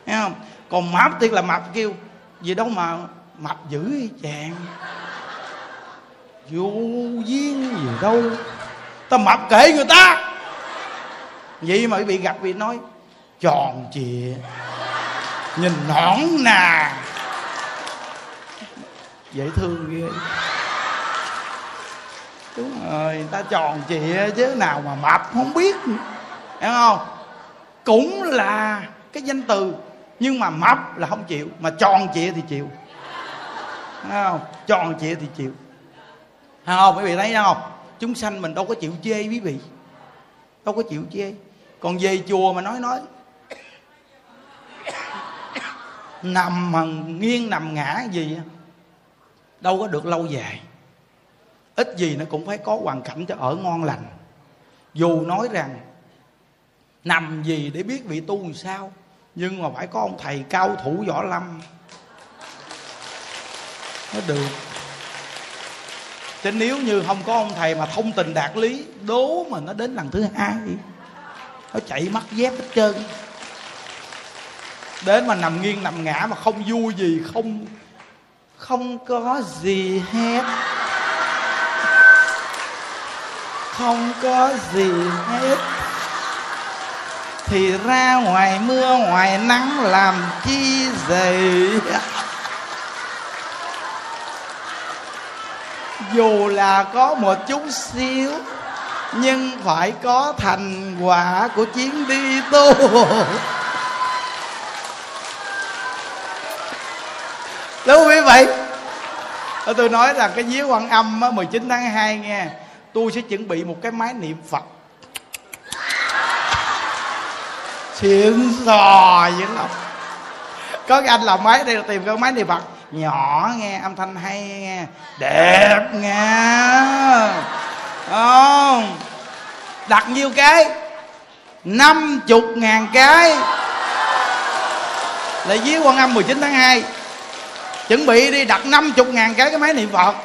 Nghe không? Còn mập tiên là mập kêu gì đâu mà mập dữ chàng? Vô duyên gì đâu. Ta mập kệ người ta. Vậy mà bị gặp bị nói, tròn trịa nhìn nõn nà. Dễ thương ghê. Đúng rồi, người ta tròn trịa chứ nào mà mập không biết hiểu không? Cũng là cái danh từ, nhưng mà mập là không chịu, mà tròn trịa thì chịu. Thấy không? Tròn trịa thì chịu. Thấy không? Quý vị thấy không? Chúng sanh mình đâu có chịu chê quý vị. Đâu có chịu chê. Còn về chùa mà nói nói. Nằm mà nghiêng nằm ngã gì đâu có được lâu dài. Ít gì nó cũng phải có hoàn cảnh cho ở ngon lành. Dù nói rằng nằm gì để biết vị tu làm sao? Nhưng mà phải có ông thầy cao thủ võ lâm. Nó được. Chứ nếu như không có ông thầy mà thông tình đạt lý, đố mà nó đến lần thứ hai, nó chạy mất dép hết trơn. Đến mà nằm nghiêng nằm ngã mà không vui gì, không không có gì hết. Không có gì hết thì ra ngoài mưa ngoài nắng làm chi gì? dù là có một chút xíu nhưng phải có thành quả của chuyến đi tu đúng quý vị tôi nói là cái giếng quan âm á, 19 tháng 2 nghe tôi sẽ chuẩn bị một cái máy niệm phật xịn sò dữ lắm có cái anh làm máy đây, tìm cái máy niệm phật nhỏ nghe, âm thanh hay nghe. Đẹp nghe. Không. Đặt nhiêu cái. Năm chục ngàn cái. Là dưới quan âm 19 tháng 2 chuẩn bị đi đặt năm chục ngàn cái cái máy niệm phật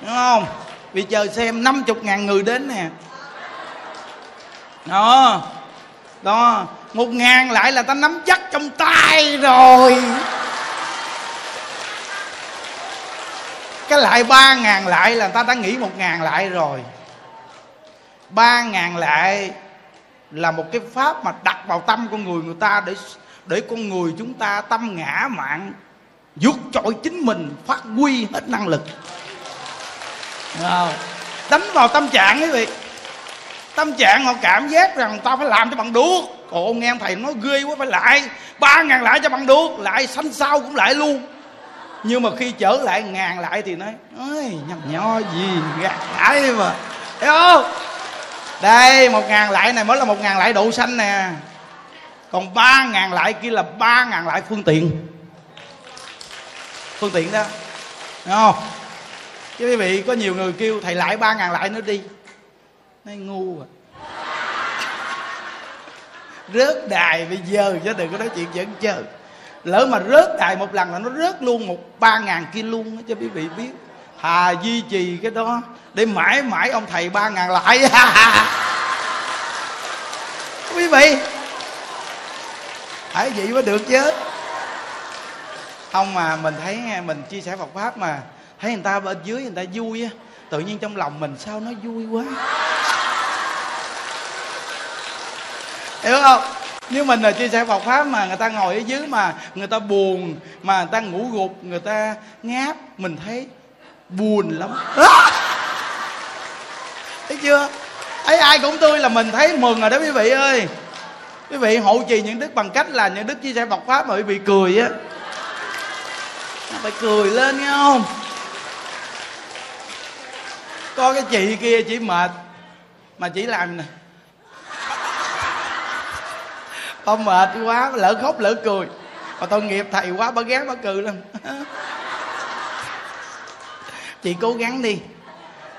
đúng không? Vì chờ xem năm chục ngàn người đến nè. Đó đó, một ngàn lại là ta nắm chắc trong tay rồi. Cái lại ba ngàn lại là ta đã nghĩ một ngàn lại rồi. Ba ngàn lại là một cái pháp mà đặt vào tâm con người người ta để để con người chúng ta tâm ngã mạng vượt trội chính mình, phát huy hết năng lực. Đánh vào tâm trạng quý vị tâm trạng họ cảm giác rằng ta phải làm cho bằng được. Cổ nghe ông thầy nói ghê quá, phải lại. Ba ngàn lại cho bằng được, lại sanh sau cũng lại luôn. Nhưng mà khi trở lại ngàn lại thì nói ơi nhầm nho gì, gạt lại mà. Thấy không? Đây, một ngàn lại này mới là một ngàn lại độ xanh nè. Còn ba ngàn lại kia là ba ngàn lại phương tiện. Phương tiện đó. Đúng không? Chứ quý vị, có nhiều người kêu, thầy lại ba ngàn lại nữa đi nói ngu à. Rớt đài bây giờ chứ đừng có nói chuyện dẫn chơi lỡ mà rớt đài một lần là nó rớt luôn một ba ngàn kia luôn cho quý vị biết. Hà duy trì cái đó để mãi mãi ông thầy ba ngàn lại quý vị hãy vậy mới được chứ. Không mà mình thấy mình chia sẻ Phật pháp mà, thấy người ta bên dưới người ta vui á, tự nhiên trong lòng mình sao nó vui quá. Hiểu không? Nếu mình là chia sẻ Phật pháp mà người ta ngồi ở dưới mà người ta buồn, mà người ta ngủ gục, người ta ngáp, mình thấy buồn lắm. Thấy chưa? Ấy, ai cũng tươi là mình thấy mừng rồi đó quý vị ơi. Quý vị hộ trì những đức bằng cách là những đức chia sẻ Phật pháp mà quý vị cười á. Phải cười lên, nghe không? Có cái chị kia chỉ mệt, mà chỉ làm nè tao mệt quá, lỡ khóc lỡ cười. Mà tao nghiệp thầy quá bà ghét bà cười lắm. Chị cố gắng đi.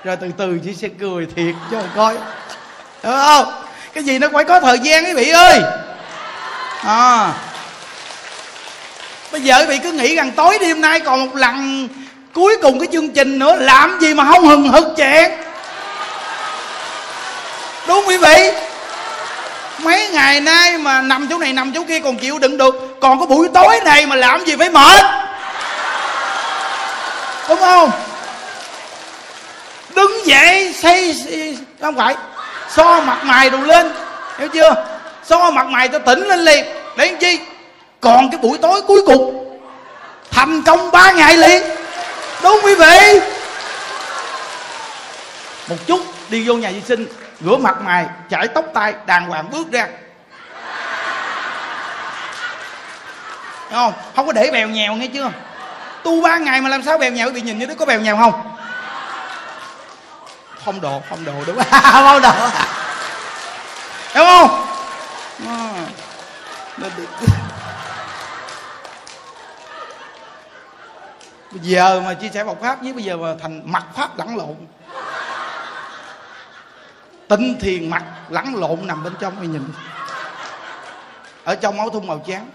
Rồi từ từ chị sẽ cười thiệt cho coi. Được không? Cái gì nó phải có thời gian quý vị ơi. À. Bây giờ quý vị cứ nghĩ rằng tối đêm nay còn một lần cuối cùng cái chương trình nữa, làm gì mà không hừng hực chẹn đúng quý vị mấy ngày nay mà nằm chỗ này, nằm chỗ kia còn chịu đựng được. Còn có buổi tối này mà làm gì phải mệt? Đúng không? Đứng dậy xây không phải. So mặt mày đồ lên, hiểu chưa? So mặt mày cho tỉnh lên liền. Để làm chi? Còn cái buổi tối cuối cùng. Thành công ba ngày liền. Đúng quý vị? Một chút, đi vô nhà vệ sinh rửa mặt mày, chải tóc tai, đàng hoàng bước ra. Đúng không? Không có để bèo nhèo nghe chưa? Tu ba ngày mà làm sao bèo nhèo? Bị nhìn như đứa có bèo nhèo không? Không độ không độ đúng. Không phong độ. Đúng không? Ờ. Bây giờ mà chia sẻ Phật pháp với bây giờ mà thành mặt pháp lẫn lộn tinh thiền mặt lẫn lộn nằm bên trong, mày nhìn. Ở trong áo thun màu trắng.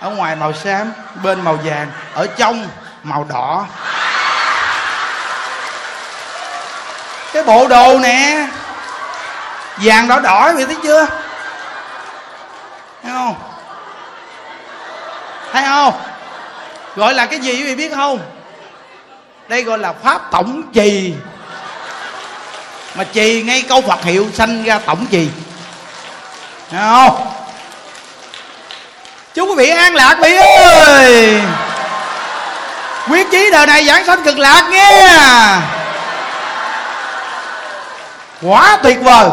Ở ngoài màu xám, bên màu vàng. Ở trong màu đỏ. Cái bộ đồ nè. Vàng, đỏ đỏ vậy thấy chưa? Thấy không? Thấy không? Gọi là cái gì quý vị biết không? Đây gọi là pháp tổng trì mà trì ngay câu phật hiệu sanh ra tổng trì thấy không? Chúc quý vị an lạc vị ơi quyết chí đời này giảng sanh cực lạc nghe quá tuyệt vời.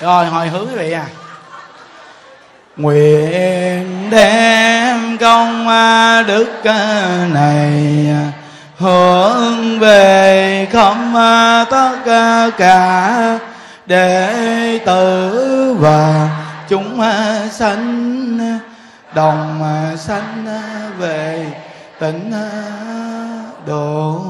Rồi hồi hướng quý vị à. Nguyện đem công đức này hướng về không tất cả đệ tử và chúng sanh, đồng sanh về tịnh độ.